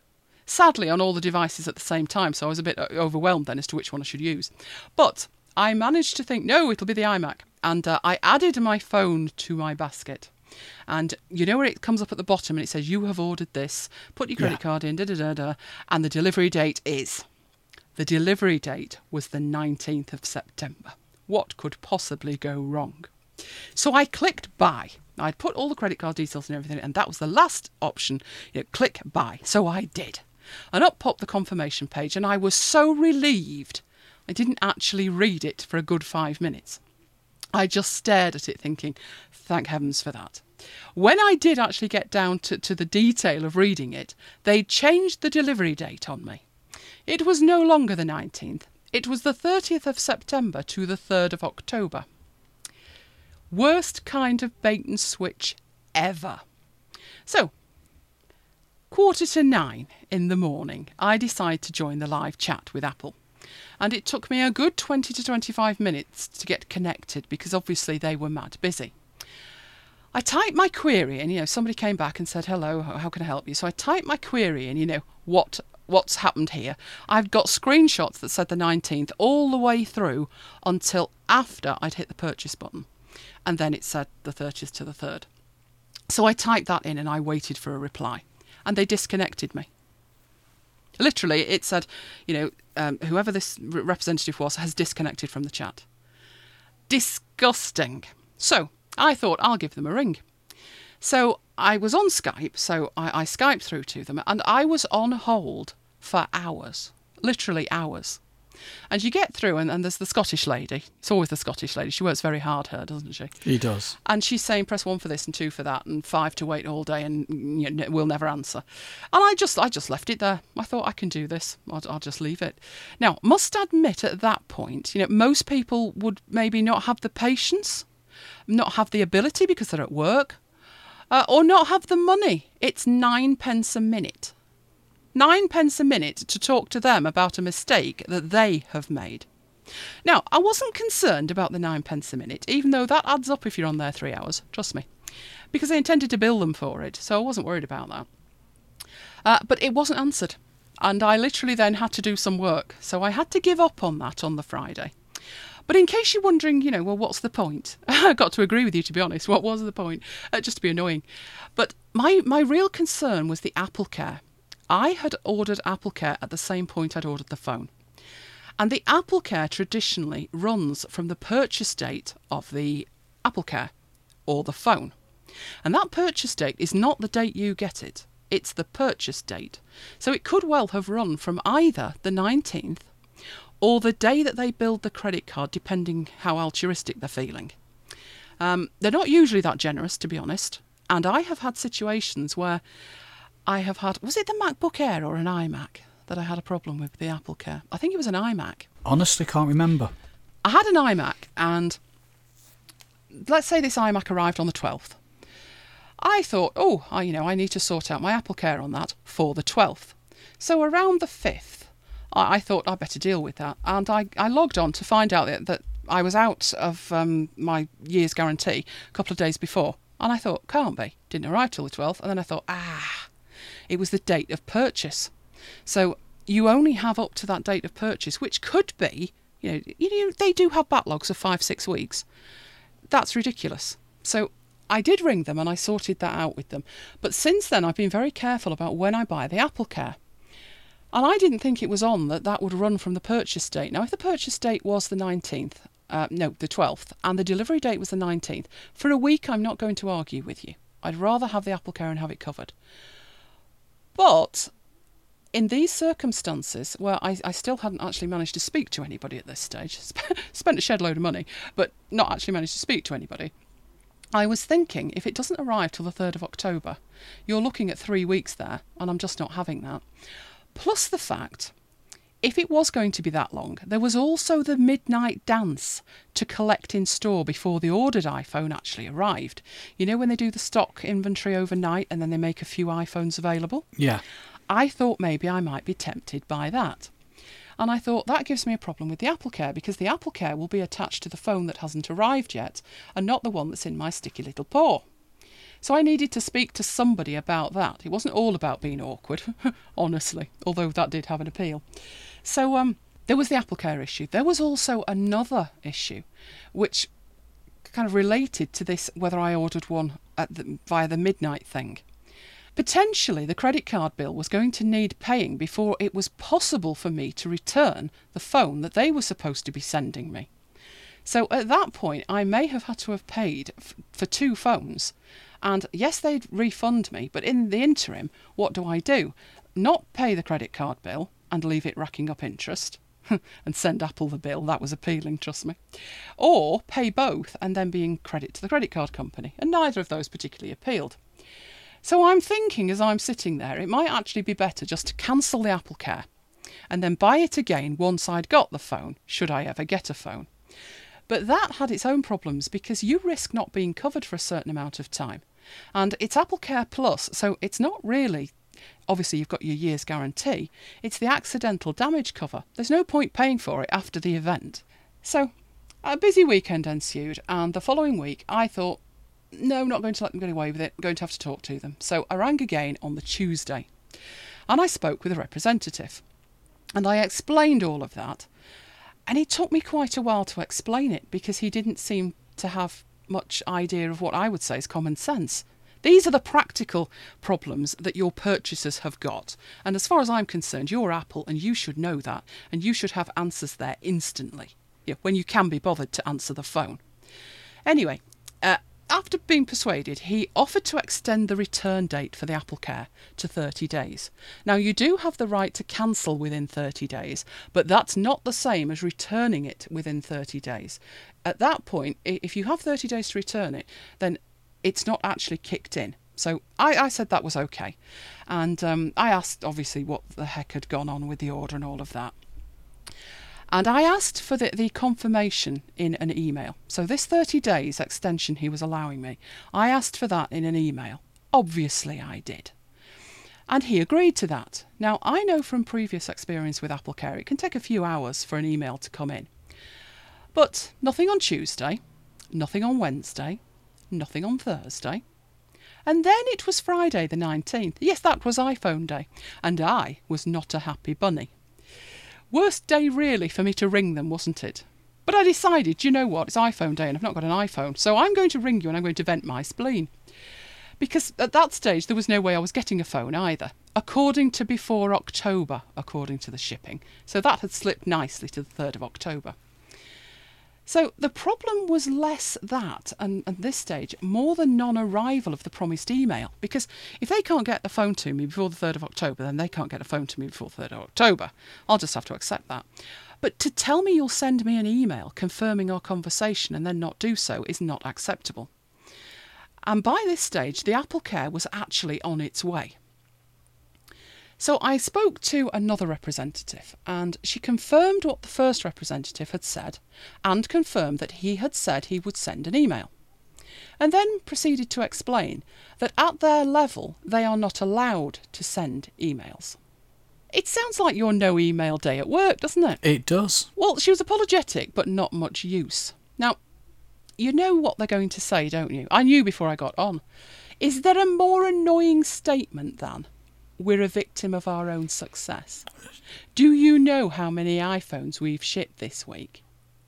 Sadly, on all the devices at the same time, so I was a bit uh, overwhelmed then as to which one I should use. But I managed to think, no, it'll be the iMac, and uh, I added my phone to my basket. And you know where it comes up at the bottom and it says, You have ordered this, put your credit Yeah. card in, da da da da, and the delivery date is. The delivery date was the 19th of September. What could possibly go wrong? So I clicked buy. I'd put all the credit card details and everything, and that was the last option. You know, click buy. So I did. And up popped the confirmation page, and I was so relieved I didn't actually read it for a good five minutes. I just stared at it thinking, thank heavens for that. When I did actually get down to, to the detail of reading it, they changed the delivery date on me. It was no longer the 19th, it was the 30th of September to the 3rd of October. Worst kind of bait and switch ever. So, quarter to nine in the morning, I decide to join the live chat with Apple. And it took me a good 20 to 25 minutes to get connected because obviously they were mad busy. I typed my query and you know somebody came back and said hello how can I help you? So I typed my query and you know what what's happened here. I've got screenshots that said the 19th all the way through until after I'd hit the purchase button. And then it said the 30th to the 3rd so I typed that in and I waited for a reply. And they disconnected me literally it said you know um, whoever this representative was has disconnected from the chat disgusting. So I thought I'll give them a ring. So I was on Skype, so I, I Skyped through to them, and I was on hold for hours, literally hours. And you get through, and, and there's the Scottish lady. It's always the Scottish lady. She works very hard, her, doesn't she? He does. And she's saying press one for this and two for that and five to wait all day and you know, we'll never answer. And I just I just left it there. I thought I can do this. I'll, I'll just leave it. Now, must admit at that point, you know, most people would maybe not have the patience, not have the ability because they're at work, uh, or not have the money. It's nine pence a minute. Nine pence a minute to talk to them about a mistake that they have made. Now, I wasn't concerned about the nine pence a minute, even though that adds up if you're on there three hours, trust me, because I intended to bill them for it, so I wasn't worried about that. Uh, but it wasn't answered, and I literally then had to do some work, so I had to give up on that on the Friday. But in case you're wondering, you know, well, what's the point? <laughs> I got to agree with you, to be honest. What was the point? Uh, just to be annoying. But my, my real concern was the Apple Care. I had ordered Apple Care at the same point I'd ordered the phone. And the Apple Care traditionally runs from the purchase date of the Apple Care or the phone. And that purchase date is not the date you get it, it's the purchase date. So it could well have run from either the 19th or the day that they build the credit card, depending how altruistic they're feeling. Um, they're not usually that generous, to be honest. And I have had situations where I have had, was it the MacBook Air or an iMac that I had a problem with the Apple Care? I think it was an iMac. Honestly, can't remember. I had an iMac, and let's say this iMac arrived on the 12th. I thought, oh, I, you know, I need to sort out my Apple Care on that for the 12th. So around the 5th, I, I thought I'd better deal with that. And I, I logged on to find out that, that I was out of um, my year's guarantee a couple of days before. And I thought, can't be. Didn't arrive till the 12th. And then I thought, ah, it was the date of purchase. So you only have up to that date of purchase, which could be, you know, you know, they do have backlogs of five, six weeks. That's ridiculous. So I did ring them and I sorted that out with them. But since then, I've been very careful about when I buy the Apple Care. And I didn't think it was on that that would run from the purchase date. Now, if the purchase date was the 19th, uh, no, the 12th, and the delivery date was the 19th, for a week I'm not going to argue with you. I'd rather have the Apple Care and have it covered. But in these circumstances, where I, I still hadn't actually managed to speak to anybody at this stage, <laughs> spent a shed load of money, but not actually managed to speak to anybody, I was thinking if it doesn't arrive till the 3rd of October, you're looking at three weeks there, and I'm just not having that. Plus the fact, if it was going to be that long, there was also the midnight dance to collect in store before the ordered iPhone actually arrived. You know, when they do the stock inventory overnight and then they make a few iPhones available? Yeah. I thought maybe I might be tempted by that. And I thought that gives me a problem with the Apple Care because the Apple Care will be attached to the phone that hasn't arrived yet and not the one that's in my sticky little paw. So I needed to speak to somebody about that. It wasn't all about being awkward, <laughs> honestly, although that did have an appeal. So um, there was the Apple Care issue. There was also another issue, which kind of related to this whether I ordered one the, via the midnight thing. Potentially, the credit card bill was going to need paying before it was possible for me to return the phone that they were supposed to be sending me. So at that point, I may have had to have paid f- for two phones. And yes, they'd refund me, but in the interim, what do I do? Not pay the credit card bill and leave it racking up interest <laughs> and send Apple the bill. That was appealing, trust me. Or pay both and then be in credit to the credit card company. And neither of those particularly appealed. So I'm thinking as I'm sitting there, it might actually be better just to cancel the Apple Care and then buy it again once I'd got the phone, should I ever get a phone. But that had its own problems because you risk not being covered for a certain amount of time. And it's Apple Care Plus, so it's not really. Obviously, you've got your year's guarantee. It's the accidental damage cover. There's no point paying for it after the event. So, a busy weekend ensued, and the following week I thought, no, not going to let them get away with it. I'm going to have to talk to them. So I rang again on the Tuesday and I spoke with a representative. And I explained all of that. And it took me quite a while to explain it because he didn't seem to have much idea of what I would say is common sense. These are the practical problems that your purchasers have got. And as far as I'm concerned, you're Apple and you should know that. And you should have answers there instantly yeah, when you can be bothered to answer the phone. Anyway, uh, after being persuaded, he offered to extend the return date for the Apple Care to 30 days. Now, you do have the right to cancel within 30 days, but that's not the same as returning it within 30 days. At that point, if you have 30 days to return it, then it's not actually kicked in. So I, I said that was okay. And um, I asked, obviously, what the heck had gone on with the order and all of that. And I asked for the, the confirmation in an email. So, this 30 days extension he was allowing me, I asked for that in an email. Obviously, I did. And he agreed to that. Now, I know from previous experience with Apple Care, it can take a few hours for an email to come in. But nothing on Tuesday, nothing on Wednesday, nothing on Thursday. And then it was Friday the 19th. Yes, that was iPhone day. And I was not a happy bunny. Worst day really for me to ring them, wasn't it? But I decided, you know what, it's iPhone day and I've not got an iPhone, so I'm going to ring you and I'm going to vent my spleen. Because at that stage there was no way I was getting a phone either, according to before October, according to the shipping. So that had slipped nicely to the 3rd of October. So the problem was less that, and at this stage, more the non arrival of the promised email. Because if they can't get the phone to me before the 3rd of October, then they can't get a phone to me before the 3rd of October. I'll just have to accept that. But to tell me you'll send me an email confirming our conversation and then not do so is not acceptable. And by this stage, the Apple Care was actually on its way. So I spoke to another representative, and she confirmed what the first representative had said, and confirmed that he had said he would send an email. And then proceeded to explain that at their level they are not allowed to send emails. It sounds like your no email day at work, doesn't it? It does. Well, she was apologetic, but not much use. Now, you know what they're going to say, don't you? I knew before I got on. Is there a more annoying statement than, we're a victim of our own success. Do you know how many iPhones we've shipped this week?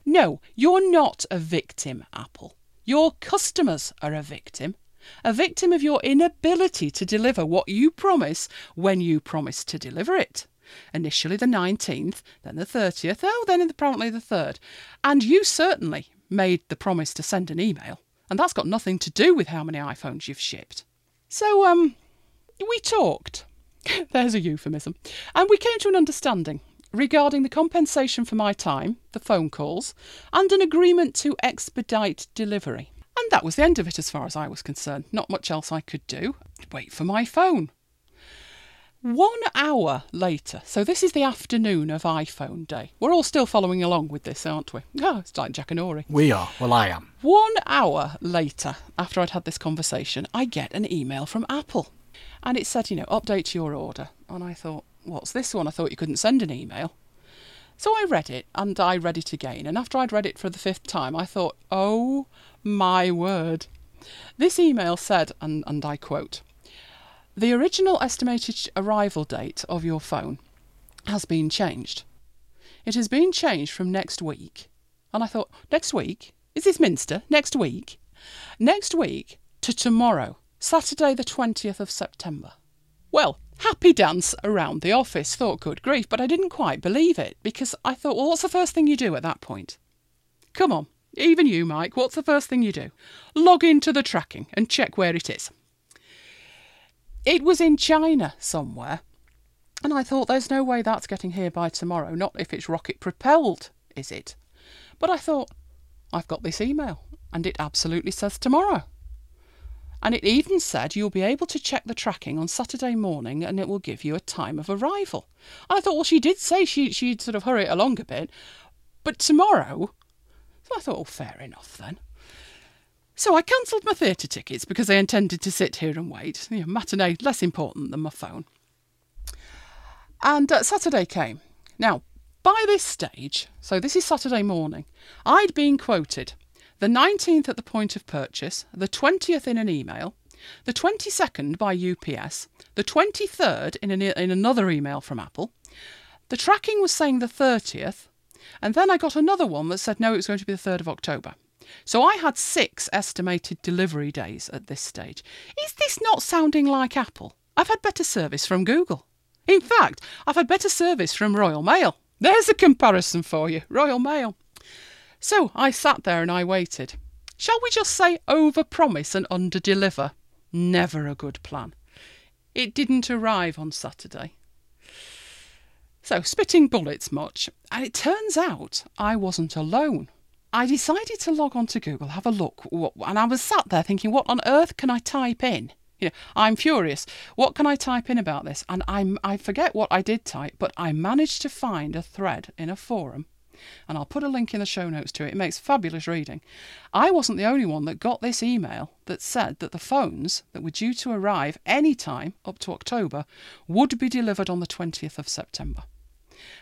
No, you're not a victim, Apple. Your customers are a victim. A victim of your inability to deliver what you promise when you promise to deliver it. Initially the 19th, then the 30th, oh, then apparently the 3rd. And you certainly made the promise to send an email. And that's got nothing to do with how many iPhones you've shipped. So, um, we talked. <laughs> There's a euphemism. And we came to an understanding regarding the compensation for my time, the phone calls, and an agreement to expedite delivery. And that was the end of it as far as I was concerned. Not much else I could do. Wait for my phone. One hour later, so this is the afternoon of iPhone day. We're all still following along with this, aren't we? <laughs> Oh, it's like Jackanory. We are. Well, I am. One hour later, after I'd had this conversation, I get an email from Apple. And it said, you know, update your order. And I thought, what's this one? I thought you couldn't send an email. So I read it and I read it again. And after I'd read it for the fifth time, I thought, oh my word. This email said, and, and I quote, the original estimated arrival date of your phone has been changed. It has been changed from next week. And I thought, next week? Is this Minster? Next week? Next week to tomorrow, Saturday, the 20th of September. Well, happy dance around the office. Thought, good grief, but I didn't quite believe it because I thought, well, what's the first thing you do at that point? Come on, even you, Mike, what's the first thing you do? Log into the tracking and check where it is. It was in China somewhere. And I thought, there's no way that's getting here by tomorrow, not if it's rocket propelled, is it? But I thought, I've got this email, and it absolutely says tomorrow. And it even said you'll be able to check the tracking on Saturday morning and it will give you a time of arrival. And I thought, well, she did say she, she'd sort of hurry it along a bit, but tomorrow. So I thought, oh, fair enough then. So I cancelled my theatre tickets because I intended to sit here and wait. You know, matinee less important than my phone. And uh, Saturday came. Now, by this stage, so this is Saturday morning, I'd been quoted the 19th at the point of purchase, the 20th in an email, the 22nd by UPS, the 23rd in, an, in another email from Apple. The tracking was saying the 30th, and then I got another one that said no, it was going to be the 3rd of October. So I had six estimated delivery days at this stage. Is this not sounding like Apple? I've had better service from Google. In fact, I've had better service from Royal Mail. There's a comparison for you, Royal Mail. So I sat there and I waited. Shall we just say over promise and under deliver? Never a good plan. It didn't arrive on Saturday. So, spitting bullets much, and it turns out I wasn't alone. I decided to log on to Google, have a look, and I was sat there thinking, what on earth can I type in? You know, I'm furious. What can I type in about this? And I'm, I forget what I did type, but I managed to find a thread in a forum, and I'll put a link in the show notes to it. It makes fabulous reading. I wasn't the only one that got this email that said that the phones that were due to arrive any time up to October would be delivered on the 20th of September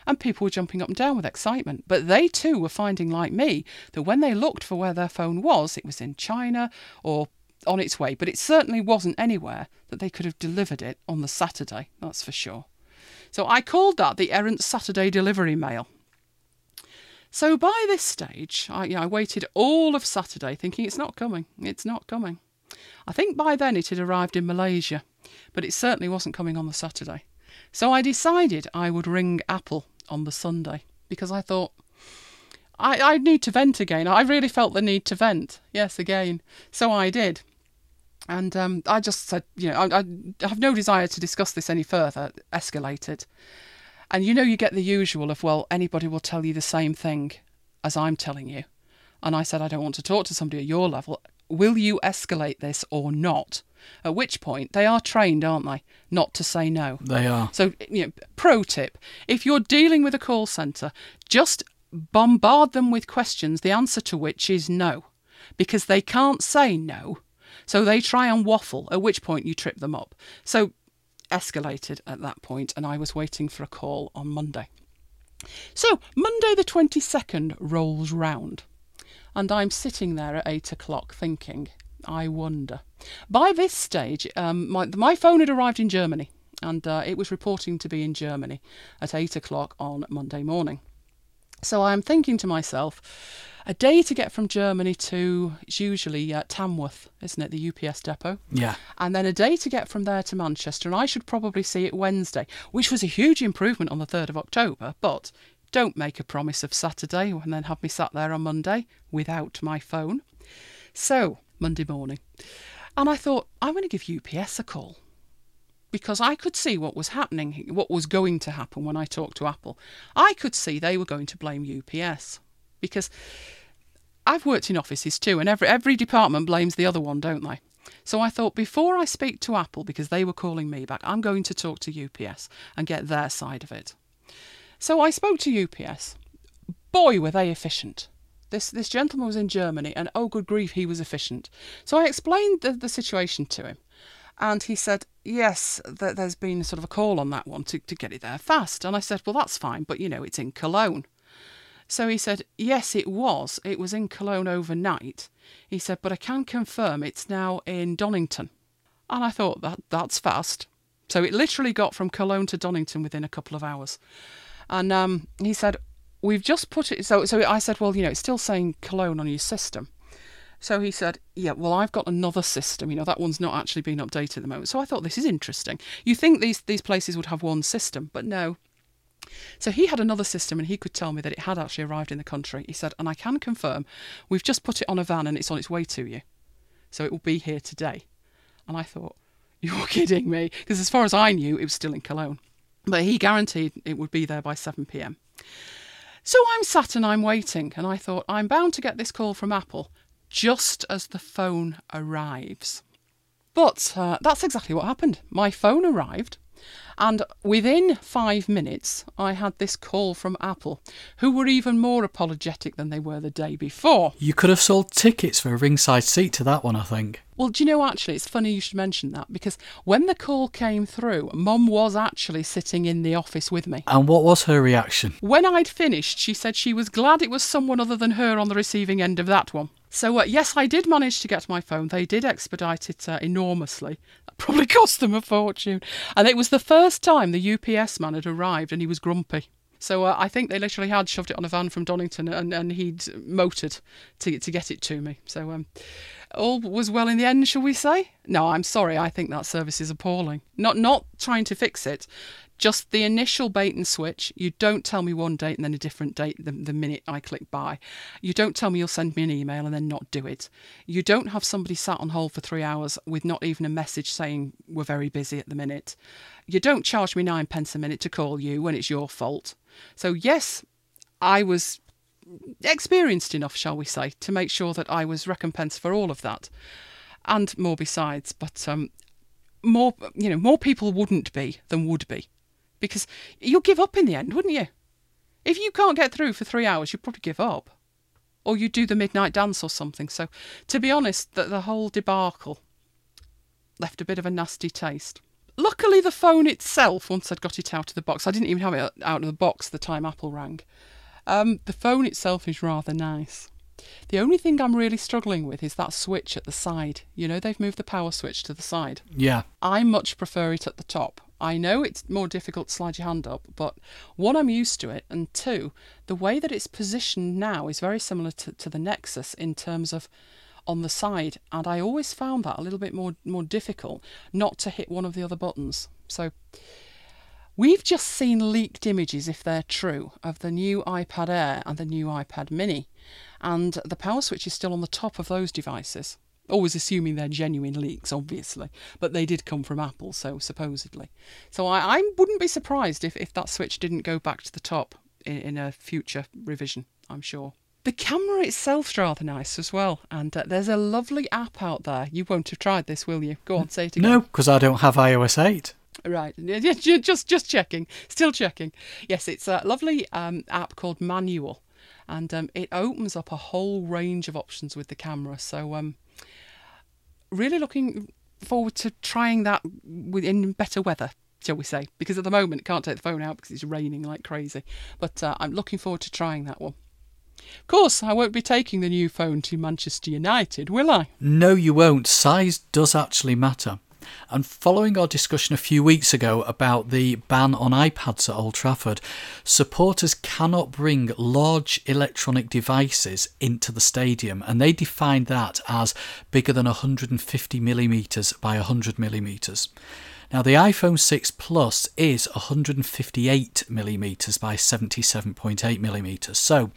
and people were jumping up and down with excitement. But they too were finding, like me, that when they looked for where their phone was, it was in China or on its way, but it certainly wasn't anywhere that they could have delivered it on the Saturday, that's for sure. So I called that the errant Saturday delivery mail. So by this stage, I, you know, I waited all of Saturday thinking it's not coming, it's not coming. I think by then it had arrived in Malaysia, but it certainly wasn't coming on the Saturday. So I decided I would ring Apple on the Sunday because I thought I, I need to vent again. I really felt the need to vent. Yes, again. So I did. And um, I just said, you know, I, I have no desire to discuss this any further, escalated. And you know, you get the usual of, well, anybody will tell you the same thing as I'm telling you. And I said, I don't want to talk to somebody at your level. Will you escalate this or not? At which point they are trained, aren't they, not to say no. They are. So, you know, pro tip: if you're dealing with a call centre, just bombard them with questions, the answer to which is no, because they can't say no. So they try and waffle, at which point you trip them up. So escalated at that point, and I was waiting for a call on Monday. So Monday the 22nd rolls round, and I'm sitting there at eight o'clock thinking, I wonder. By this stage, um, my, my phone had arrived in Germany and uh, it was reporting to be in Germany at 8 o'clock on Monday morning. So I'm thinking to myself, a day to get from Germany to it's usually uh, Tamworth, isn't it, the UPS depot? Yeah. And then a day to get from there to Manchester, and I should probably see it Wednesday, which was a huge improvement on the 3rd of October, but don't make a promise of Saturday and then have me sat there on Monday without my phone. So Monday morning. And I thought, I'm going to give UPS a call because I could see what was happening, what was going to happen when I talked to Apple. I could see they were going to blame UPS because I've worked in offices too, and every every department blames the other one, don't they? So I thought before I speak to Apple because they were calling me back, I'm going to talk to UPS and get their side of it. So I spoke to UPS. Boy, were they efficient. This this gentleman was in Germany, and oh good grief, he was efficient. So I explained the, the situation to him, and he said, yes, th- there's been sort of a call on that one to, to get it there fast. And I said, well, that's fine, but you know, it's in Cologne. So he said, yes, it was. It was in Cologne overnight. He said, but I can confirm it's now in Donington. And I thought, that that's fast. So it literally got from Cologne to Donington within a couple of hours. And um, he said, we've just put it. So, so I said, well, you know, it's still saying Cologne on your system. So he said, Yeah, well, I've got another system. You know, that one's not actually being updated at the moment. So I thought this is interesting. You think these, these places would have one system, but no. So he had another system and he could tell me that it had actually arrived in the country. He said, And I can confirm we've just put it on a van and it's on its way to you. So it will be here today. And I thought, <laughs> You're kidding me. Because as far as I knew, it was still in Cologne. But he guaranteed it would be there by 7 pm. So I'm sat and I'm waiting, and I thought, I'm bound to get this call from Apple just as the phone arrives. But uh, that's exactly what happened. My phone arrived, and within five minutes, I had this call from Apple, who were even more apologetic than they were the day before. You could have sold tickets for a ringside seat to that one, I think. Well, do you know, actually, it's funny you should mention that because when the call came through, Mum was actually sitting in the office with me. And what was her reaction? When I'd finished, she said she was glad it was someone other than her on the receiving end of that one. So, uh, yes, I did manage to get my phone. They did expedite it uh, enormously. That probably <laughs> cost them a fortune. And it was the first time the UPS man had arrived and he was grumpy. So uh, I think they literally had shoved it on a van from Donington and, and he'd motored to, to get it to me. So um, all was well in the end, shall we say? No, I'm sorry. I think that service is appalling. Not not trying to fix it, just the initial bait and switch. You don't tell me one date and then a different date the, the minute I click buy. You don't tell me you'll send me an email and then not do it. You don't have somebody sat on hold for three hours with not even a message saying we're very busy at the minute. You don't charge me nine pence a minute to call you when it's your fault. So, yes, I was experienced enough, shall we say, to make sure that I was recompensed for all of that and more besides. But um, more, you know, more people wouldn't be than would be because you'll give up in the end, wouldn't you? If you can't get through for three hours, you'd probably give up. Or you do the midnight dance or something. So, to be honest, the, the whole debacle left a bit of a nasty taste. Luckily, the phone itself, once I'd got it out of the box, I didn't even have it out of the box the time Apple rang. Um, the phone itself is rather nice. The only thing I'm really struggling with is that switch at the side. You know, they've moved the power switch to the side. Yeah. I much prefer it at the top. I know it's more difficult to slide your hand up, but one, I'm used to it, and two, the way that it's positioned now is very similar to, to the Nexus in terms of on the side, and I always found that a little bit more more difficult not to hit one of the other buttons. So we've just seen leaked images, if they're true, of the new iPad Air and the new iPad Mini, and the power switch is still on the top of those devices. Always assuming they're genuine leaks, obviously, but they did come from Apple, so supposedly. So I, I wouldn't be surprised if, if that switch didn't go back to the top in, in a future revision, I'm sure. The camera itself's rather nice as well, and uh, there's a lovely app out there. You won't have tried this, will you? Go on, say it again. No, because I don't have iOS 8. Right, <laughs> Yeah, just just checking, still checking. Yes, it's a lovely um, app called Manual, and um, it opens up a whole range of options with the camera. So, um, really looking forward to trying that in better weather, shall we say? Because at the moment, can't take the phone out because it's raining like crazy. But uh, I'm looking forward to trying that one. Of course, I won't be taking the new phone to Manchester United, will I? No, you won't. Size does actually matter. And following our discussion a few weeks ago about the ban on iPads at Old Trafford, supporters cannot bring large electronic devices into the stadium, and they defined that as bigger than 150 millimeters by 100 millimeters. Now, the iPhone 6 Plus is 158 millimeters by 77.8 millimeters. So,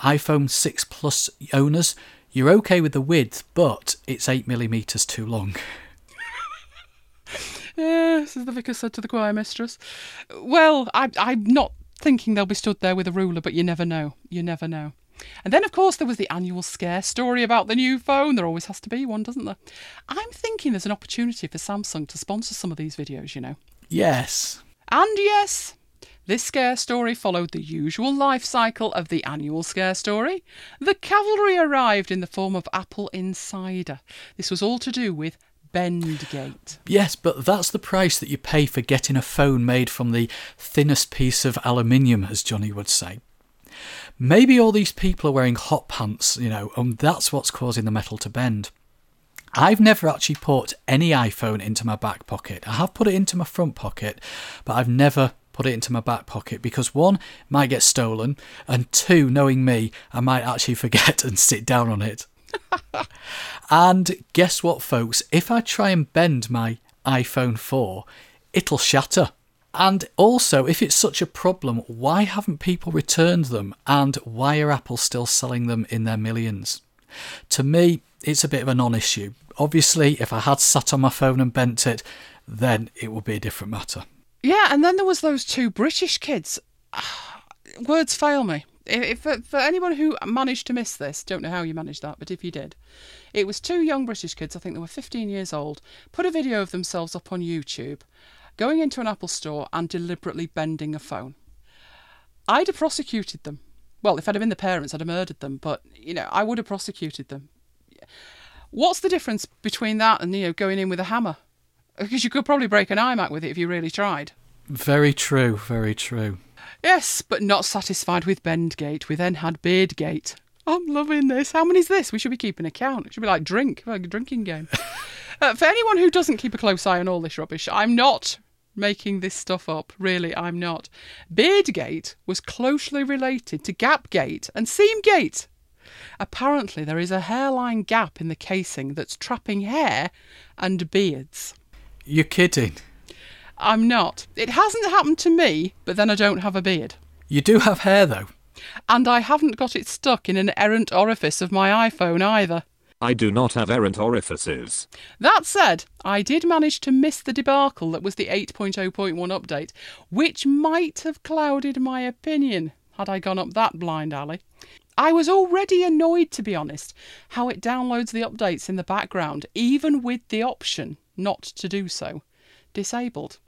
iPhone 6 Plus owners, You're okay with the width, but it's 8 millimetres too long. <laughs> Eh, yes, as the vicar said to the choir mistress. Well, I, I'm not thinking they'll be stood there with a ruler, but you never know. You never know. And then, of course, there was the annual scare story about the new phone. There always has to be one, doesn't there? I'm thinking there's an opportunity for Samsung to sponsor some of these videos, you know. Yes. And yes, this scare story followed the usual life cycle of the annual scare story. The cavalry arrived in the form of Apple Insider. This was all to do with Bendgate. Yes, but that's the price that you pay for getting a phone made from the thinnest piece of aluminium, as Johnny would say. Maybe all these people are wearing hot pants, you know, and that's what's causing the metal to bend. I've never actually put any iPhone into my back pocket. I have put it into my front pocket, but I've never put it into my back pocket because one might get stolen, and two, knowing me, I might actually <laughs> forget and sit down on it. <laughs> and guess what, folks? If I try and bend my iPhone 4, it'll shatter. And also, if it's such a problem, why haven't people returned them? And why are Apple still selling them in their millions? To me, it's a bit of a non issue. Obviously, if I had sat on my phone and bent it, then it would be a different matter. Yeah, and then there was those two British kids. <sighs> Words fail me. If, if, for anyone who managed to miss this, don't know how you managed that, but if you did, it was two young British kids. I think they were 15 years old. Put a video of themselves up on YouTube, going into an Apple store and deliberately bending a phone. I'd have prosecuted them. Well, if I'd have been the parents, I'd have murdered them. But you know, I would have prosecuted them. What's the difference between that and you know going in with a hammer? <laughs> Because you could probably break an iMac with it if you really tried. Very true, very true. Yes, but not satisfied with Bendgate, we then had Beardgate. I'm loving this. How many's this? We should be keeping a count. It should be like drink, like a drinking game. <laughs> uh, for anyone who doesn't keep a close eye on all this rubbish, I'm not making this stuff up. Really, I'm not. Beardgate was closely related to Gapgate and Seamgate. Apparently, there is a hairline gap in the casing that's trapping hair and beards. You're kidding. I'm not. It hasn't happened to me, but then I don't have a beard. You do have hair, though. And I haven't got it stuck in an errant orifice of my iPhone either. I do not have errant orifices. That said, I did manage to miss the debacle that was the 8.0.1 update, which might have clouded my opinion had I gone up that blind alley. I was already annoyed, to be honest, how it downloads the updates in the background, even with the option not to do so disabled.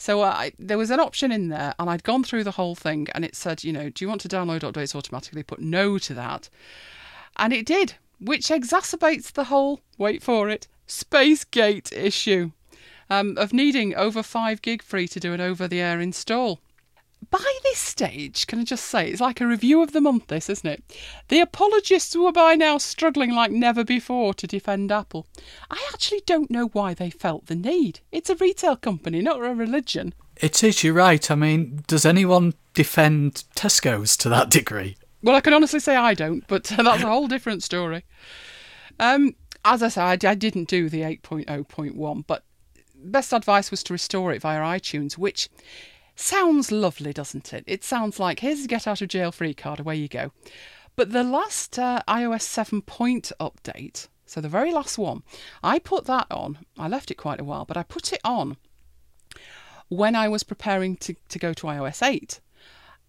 So uh, I, there was an option in there, and I'd gone through the whole thing, and it said, you know, do you want to download updates automatically? Put no to that. And it did, which exacerbates the whole, wait for it, space gate issue um, of needing over 5 gig free to do an over the air install by this stage, can I just say, it's like a review of the month, this, isn't it? The apologists were by now struggling like never before to defend Apple. I actually don't know why they felt the need. It's a retail company, not a religion. It is, you're right. I mean, does anyone defend Tesco's to that degree? Well, I can honestly say I don't, but <laughs> that's a whole different story. Um, as I said, I didn't do the 8.0.1, but best advice was to restore it via iTunes, which Sounds lovely, doesn't it? It sounds like here's a get out of jail free card, away you go. But the last uh, iOS 7 point update, so the very last one, I put that on. I left it quite a while, but I put it on when I was preparing to, to go to iOS 8.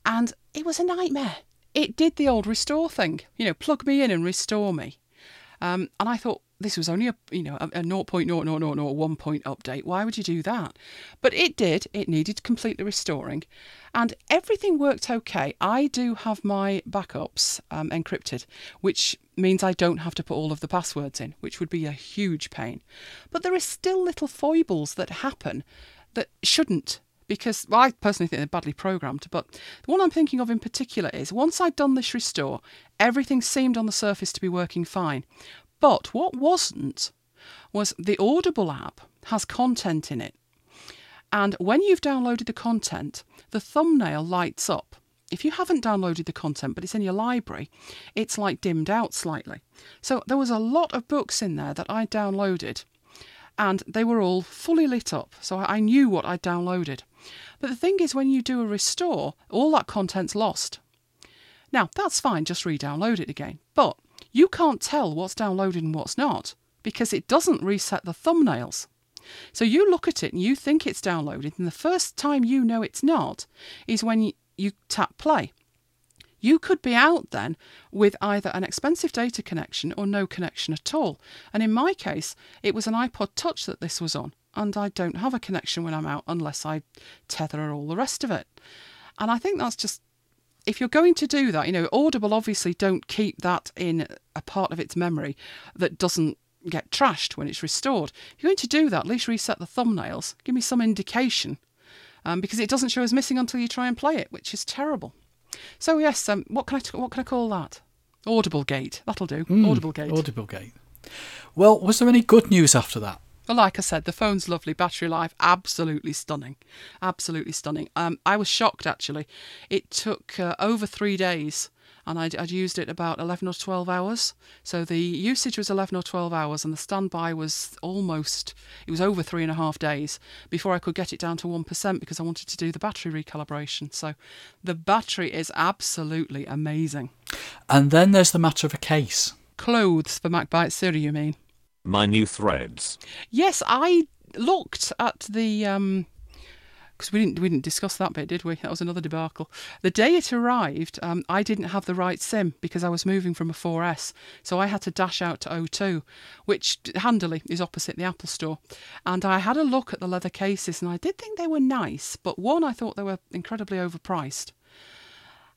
And it was a nightmare. It did the old restore thing, you know, plug me in and restore me. Um, and I thought, this was only a you know a, a 0.0001 point update. Why would you do that? But it did. It needed completely restoring, and everything worked okay. I do have my backups um, encrypted, which means I don't have to put all of the passwords in, which would be a huge pain. But there are still little foibles that happen that shouldn't because well, I personally think they're badly programmed. But the one I'm thinking of in particular is once I'd done this restore, everything seemed on the surface to be working fine. But what wasn't was the Audible app has content in it. And when you've downloaded the content, the thumbnail lights up. If you haven't downloaded the content but it's in your library, it's like dimmed out slightly. So there was a lot of books in there that I downloaded and they were all fully lit up. So I knew what I'd downloaded. But the thing is, when you do a restore, all that content's lost. Now, that's fine, just re download it again. But you can't tell what's downloaded and what's not because it doesn't reset the thumbnails. So you look at it and you think it's downloaded, and the first time you know it's not is when you, you tap play. You could be out then with either an expensive data connection or no connection at all. And in my case, it was an iPod Touch that this was on, and I don't have a connection when I'm out unless I tether all the rest of it. And I think that's just if you're going to do that, you know, Audible obviously don't keep that in a part of its memory that doesn't get trashed when it's restored. If you're going to do that, at least reset the thumbnails. Give me some indication. Um, because it doesn't show as missing until you try and play it, which is terrible. So yes, um, what can I what can I call that? Audible Gate. That'll do. Audible Gate. Audible Gate. Well, was there any good news after that? Well, like I said, the phone's lovely. Battery life, absolutely stunning. Absolutely stunning. Um, I was shocked actually. It took uh, over three days and I'd, I'd used it about 11 or 12 hours. So the usage was 11 or 12 hours, and the standby was almost, it was over three and a half days before I could get it down to 1% because I wanted to do the battery recalibration. So the battery is absolutely amazing. And then there's the matter of a case. Clothes for MacBite Siri, you mean? My new threads. Yes, I looked at the um, because we didn't we didn't discuss that bit, did we? That was another debacle. The day it arrived, um, I didn't have the right SIM because I was moving from a 4S, so I had to dash out to O2, which handily is opposite the Apple Store. And I had a look at the leather cases, and I did think they were nice, but one, I thought they were incredibly overpriced,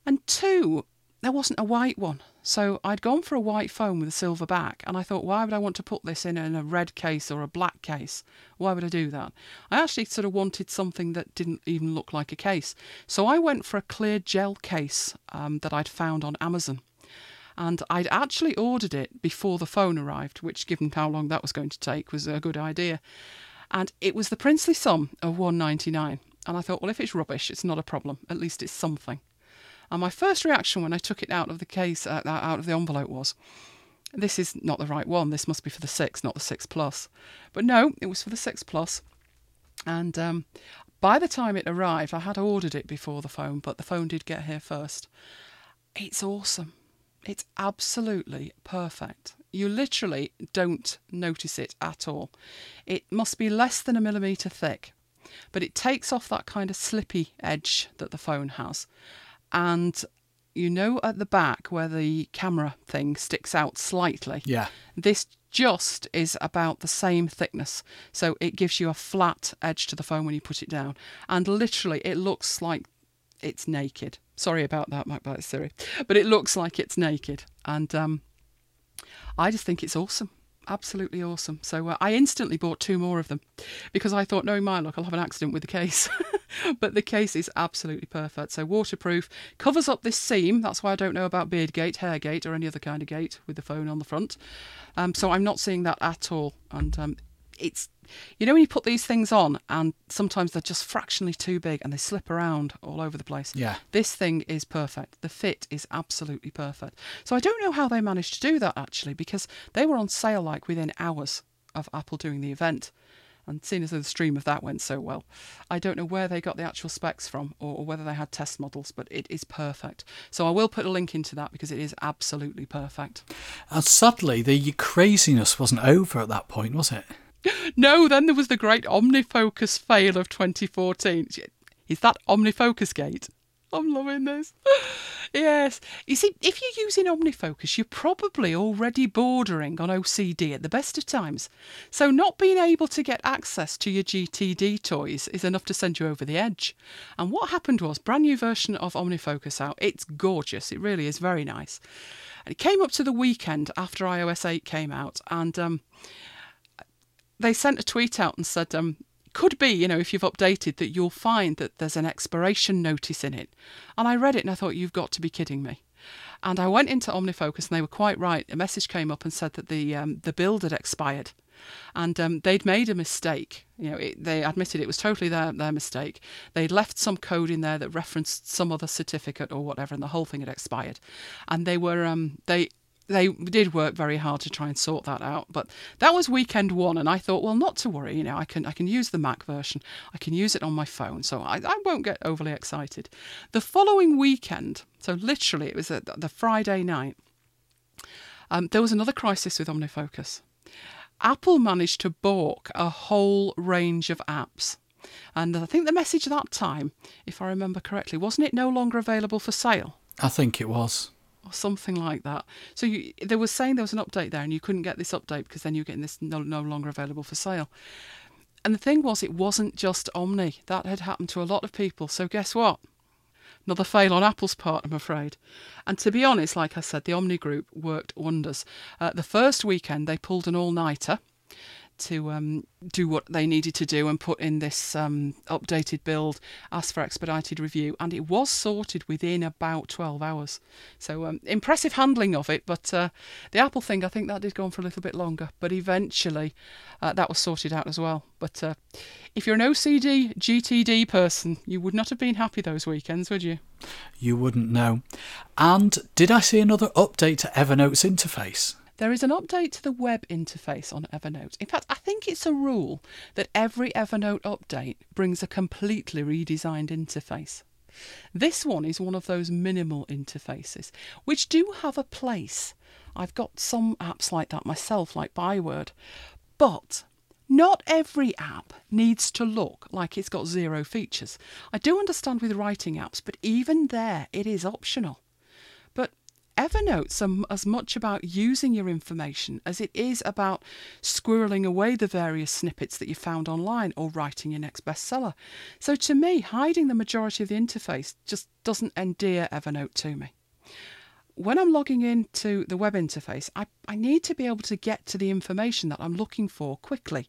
and two, there wasn't a white one. So I'd gone for a white phone with a silver back, and I thought, why would I want to put this in, a red case or a black case? Why would I do that? I actually sort of wanted something that didn't even look like a case. So I went for a clear gel case um, that I'd found on Amazon. And I'd actually ordered it before the phone arrived, which, given how long that was going to take, was a good idea. And it was the princely sum of 199 And I thought, well, if it's rubbish, it's not a problem. At least it's something. And my first reaction when I took it out of the case, uh, out of the envelope, was, "This is not the right one. This must be for the six, not the six plus." But no, it was for the six plus. And um, by the time it arrived, I had ordered it before the phone, but the phone did get here first. It's awesome. It's absolutely perfect. You literally don't notice it at all. It must be less than a millimetre thick, but it takes off that kind of slippy edge that the phone has and you know at the back where the camera thing sticks out slightly. Yeah. This just is about the same thickness. So it gives you a flat edge to the phone when you put it down. And literally, it looks like it's naked. Sorry about that, MacBite Siri. But it looks like it's naked. And um, I just think it's awesome absolutely awesome. So uh, I instantly bought two more of them because I thought, knowing my luck, I'll have an accident with the case. <laughs> but the case is absolutely perfect. So waterproof, covers up this seam. That's why I don't know about beard gate, hair gate, or any other kind of gate with the phone on the front. Um, so I'm not seeing that at all. And um, it's you know when you put these things on and sometimes they're just fractionally too big and they slip around all over the place. Yeah. This thing is perfect. The fit is absolutely perfect. So I don't know how they managed to do that actually because they were on sale like within hours of Apple doing the event. And seeing as though the stream of that went so well, I don't know where they got the actual specs from or, or, whether they had test models, but it is perfect. So I will put a link into that because it is absolutely perfect. And sadly, the craziness wasn't over at that point, was it? No, then there was the great OmniFocus fail of 2014. Is that OmniFocus Gate? I'm loving this. <laughs> yes. You see, if you're using OmniFocus, you're probably already bordering on OCD at the best of times. So, not being able to get access to your GTD toys is enough to send you over the edge. And what happened was, brand new version of OmniFocus out. It's gorgeous. It really is very nice. And it came up to the weekend after iOS 8 came out, and um, they sent a tweet out and said, um, could be, you know, if you've updated, that you'll find that there's an expiration notice in it. And I read it and I thought, you've got to be kidding me. And I went into OmniFocus and they were quite right. A message came up and said that the um, the build had expired, and um, they'd made a mistake. You know, it, they admitted it was totally their their mistake. They'd left some code in there that referenced some other certificate or whatever, and the whole thing had expired. And they were um, they they did work very hard to try and sort that out. But that was weekend one, and I thought, well, not to worry. You know, I can I can use the Mac version. I can use it on my phone, so I, I won't get overly excited. The following weekend, so literally it was a, the Friday night. Um, there was another crisis with OmniFocus. Apple managed to balk a whole range of apps. And I think the message at that time, if I remember correctly, wasn't it no longer available for sale? I think it was. Or something like that. So you, they were saying there was an update there, and you couldn't get this update because then you're getting this no, no longer available for sale. And the thing was, it wasn't just Omni. That had happened to a lot of people. So guess what? Another fail on Apple's part, I'm afraid. And to be honest, like I said, the Omni Group worked wonders. Uh, the first weekend, they pulled an all nighter to um, do what they needed to do and put in this um, updated build, ask for expedited review, and it was sorted within about 12 hours. So um, impressive handling of it, but uh, the Apple thing, I think that did go on for a little bit longer, but eventually uh, that was sorted out as well. But uh, if you're an OCD GTD person, you would not have been happy those weekends, would you? You wouldn't know. And did I see another update to Evernote's interface? There is an update to the web interface on Evernote. In fact, I think it's a rule that every Evernote update brings a completely redesigned interface. This one is one of those minimal interfaces, which do have a place. I've got some apps like that myself, like Byword. But not every app needs to look like it's got zero features. I do understand with writing apps, but even there, it is optional. Evernote's as much about using your information as it is about squirreling away the various snippets that you found online or writing your next bestseller. So to me, hiding the majority of the interface just doesn't endear Evernote to me. When I'm logging into the web interface, I, I need to be able to get to the information that I'm looking for quickly,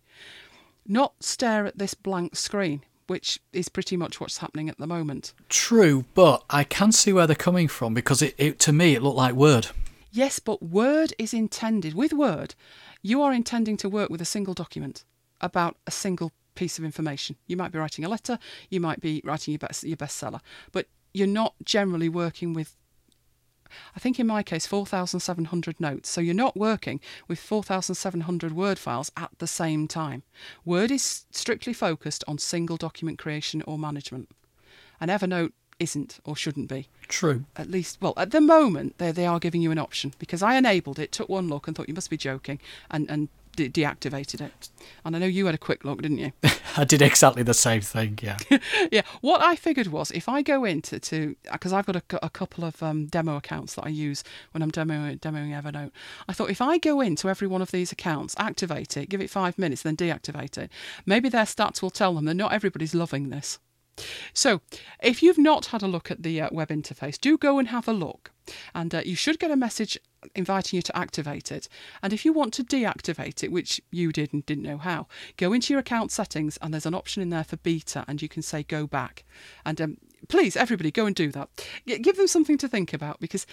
not stare at this blank screen which is pretty much what's happening at the moment. True, but I can see where they're coming from because it, it to me it looked like Word. Yes, but Word is intended with Word, you are intending to work with a single document about a single piece of information. You might be writing a letter, you might be writing your best your bestseller, but you're not generally working with I think in my case, 4,700 notes. So you're not working with 4,700 Word files at the same time. Word is strictly focused on single document creation or management. And Evernote isn't or shouldn't be. True. At least, well, at the moment, they, they are giving you an option because I enabled it, took one look and thought you must be joking and, and de- deactivated it. And I know you had a quick look, didn't you? <laughs> I did exactly the same thing. Yeah. <laughs> yeah. What I figured was if I go into to because I've got a, a couple of um, demo accounts that I use when I'm demoing, demoing Evernote. I thought if I go into every one of these accounts, activate it, give it five minutes, then deactivate it, maybe their stats will tell them that not everybody's loving this. So, if you've not had a look at the uh, web interface, do go and have a look. And uh, you should get a message inviting you to activate it. And if you want to deactivate it, which you did and didn't know how, go into your account settings and there's an option in there for beta and you can say go back. And um, please, everybody, go and do that. Give them something to think about because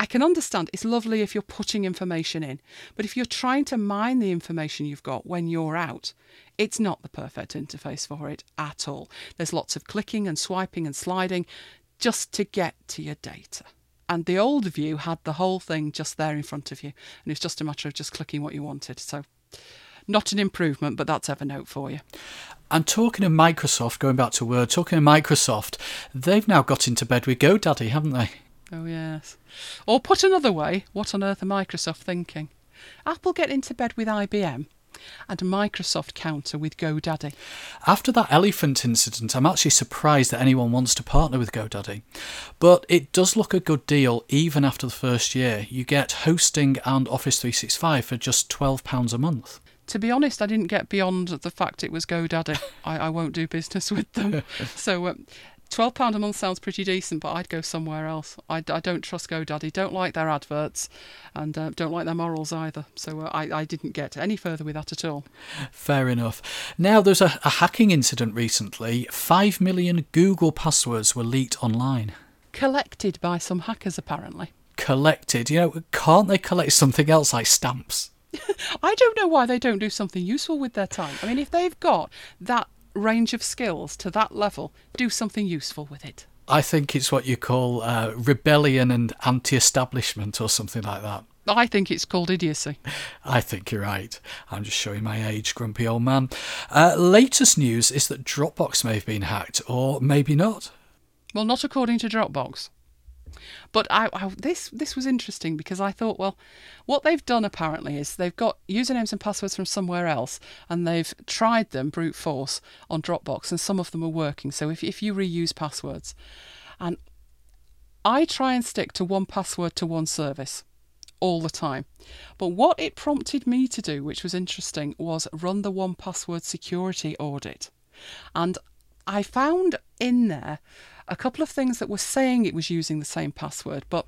I can understand it's lovely if you're putting information in, but if you're trying to mine the information you've got when you're out, it's not the perfect interface for it at all. There's lots of clicking and swiping and sliding just to get to your data. And the old view had the whole thing just there in front of you, and it's just a matter of just clicking what you wanted. So, not an improvement, but that's Evernote for you. And talking of Microsoft, going back to Word, talking of Microsoft, they've now got into bed with GoDaddy, haven't they? Oh, yes. Or put another way, what on earth are Microsoft thinking? Apple get into bed with IBM and Microsoft counter with GoDaddy. After that elephant incident, I'm actually surprised that anyone wants to partner with GoDaddy. But it does look a good deal even after the first year. You get hosting and Office 365 for just £12 a month. To be honest, I didn't get beyond the fact it was GoDaddy. <laughs> I, I won't do business with them. <laughs> so um, twelve pound a month sounds pretty decent, but I'd go somewhere else. I, I don't trust GoDaddy. Don't like their adverts, and uh, don't like their morals either. So uh, I I didn't get any further with that at all. Fair enough. Now there's a, a hacking incident recently. Five million Google passwords were leaked online. Collected by some hackers, apparently. Collected. You know, can't they collect something else like stamps? <laughs> I don't know why they don't do something useful with their time. I mean, if they've got that range of skills to that level, do something useful with it. I think it's what you call uh, rebellion and anti establishment or something like that. I think it's called idiocy. I think you're right. I'm just showing my age, grumpy old man. Uh, latest news is that Dropbox may have been hacked, or maybe not. Well, not according to Dropbox. But I, I, this this was interesting because I thought, well, what they've done apparently is they've got usernames and passwords from somewhere else, and they've tried them brute force on Dropbox, and some of them are working. So if if you reuse passwords, and I try and stick to one password to one service all the time. But what it prompted me to do, which was interesting, was run the 1Password security audit. And I found in there a couple of things that were saying it was using the same password, but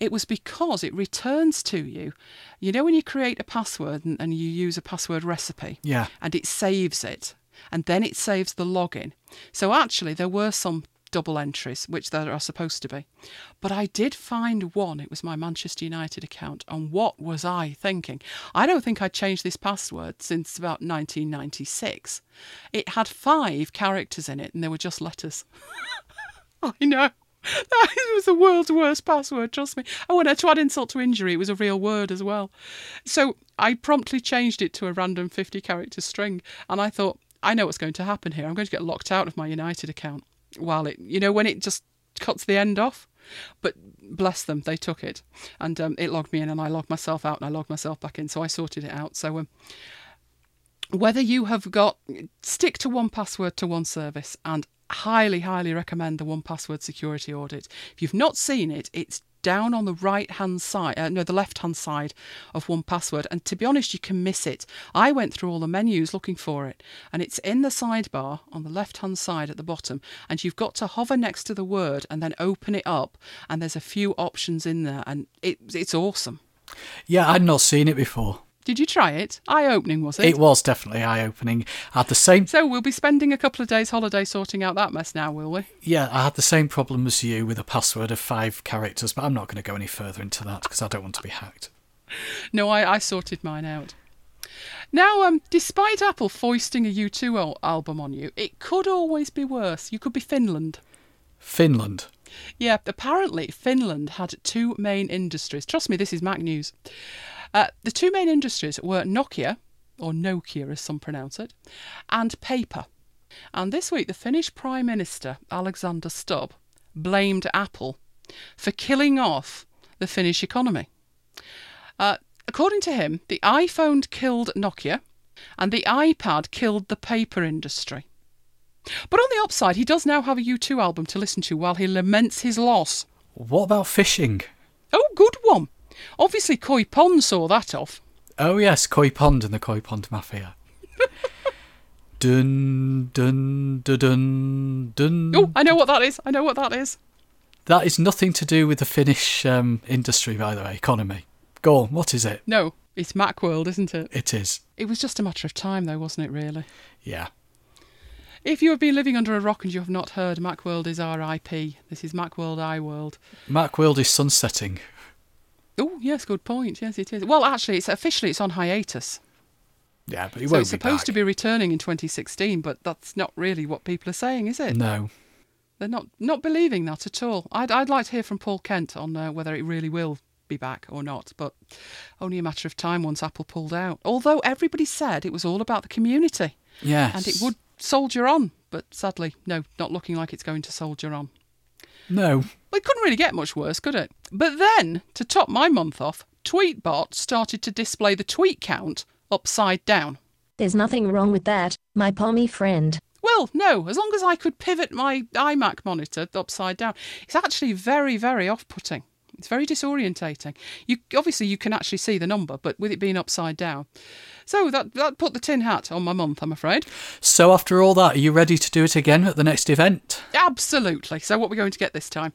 it was because it returns to you. You know, when you create a password and, and you use a password recipe, Yeah. and it saves it, and then it saves the login. So actually, there were some double entries, which there are supposed to be. But I did find one. It was my Manchester United account. And what was I thinking? I don't think I'd changed this password since about 1996. It had five characters in it, and they were just letters. <laughs> <laughs> I know. <laughs> That was the world's worst password, trust me. Oh, and to add insult to injury, it was a real word as well. So I promptly changed it to a random 50 character string. And I thought, I know what's going to happen here. I'm going to get locked out of my United account while it, you know, when it just cuts the end off. But bless them, they took it. And um, it logged me in, and I logged myself out, and I logged myself back in. So I sorted it out. So um, whether you have got stick to one password to one service and highly highly recommend the 1Password security audit. If you've not seen it it's down on the right hand side uh, no the left hand side of 1Password. And to be honest you can miss it. I went through all the menus looking for it and it's in the sidebar on the left hand side at the bottom. And you've got to hover next to the word and then open it up and there's a few options in there and it, it's awesome. Yeah, I'd not seen it before. Did you try it eye opening was it It was definitely eye opening. I had the same So we'll be spending a couple of days holiday sorting out that mess now, will we? yeah, I had the same problem as you with a password of five characters, but I'm not going to go any further into that because I don't want to be hacked. No, I, I sorted mine out. Now, um, despite Apple foisting a U2 al- album on you, it could always be worse. You could be Finland. Finland. Yeah, apparently Finland had two main industries. Trust me, this is Mac News. Uh, the two main industries were Nokia, or Nokia as some pronounce it, and paper. And this week, the Finnish Prime Minister, Alexander Stubb, blamed Apple for killing off the Finnish economy. Uh, according to him, the iPhone killed Nokia and the iPad killed the paper industry. But on the upside, he does now have a U2 album to listen to while he laments his loss. What about fishing? Oh, good one. Obviously, Koi Pond saw that off. Oh yes, Koi Pond and the Koi Pond Mafia. <laughs> dun dun dun dun dun. Oh, I know what that is. I know what that is. That is nothing to do with the Finnish um, industry, by the way, economy. Go on, what is it? No, it's Macworld, isn't it? It is. It was just a matter of time, though, wasn't it, really? Yeah. If you have been living under a rock and you have not heard, Macworld is RIP. This is Macworld iWorld. Macworld is sunsetting. Oh, yes, good point. Yes, it is. Well, actually, it's officially it's on hiatus. Yeah, but it so won't it's be supposed back. to be returning in 2016, but that's not really what people are saying, is it? No. They're not not believing that at all. I'd I'd like to hear from Paul Kent on uh, whether it really will be back or not, but only a matter of time once Apple pulled out. Although everybody said it was all about the community Yes. and it would soldier on, but sadly, no, not looking like it's going to soldier on. No. Well, it couldn't really get much worse, could it? But then, to top my month off, Tweetbot started to display the tweet count upside down. There's nothing wrong with that, my pommy friend. Well, no, as long as I could pivot my iMac monitor upside down. It's actually very, very off putting. It's very disorientating. You obviously you can actually see the number, but with it being upside down. So that that put the tin hat on my month, I'm afraid. So after all that, are you ready to do it again at the next event? Absolutely. So what we're going to get this time?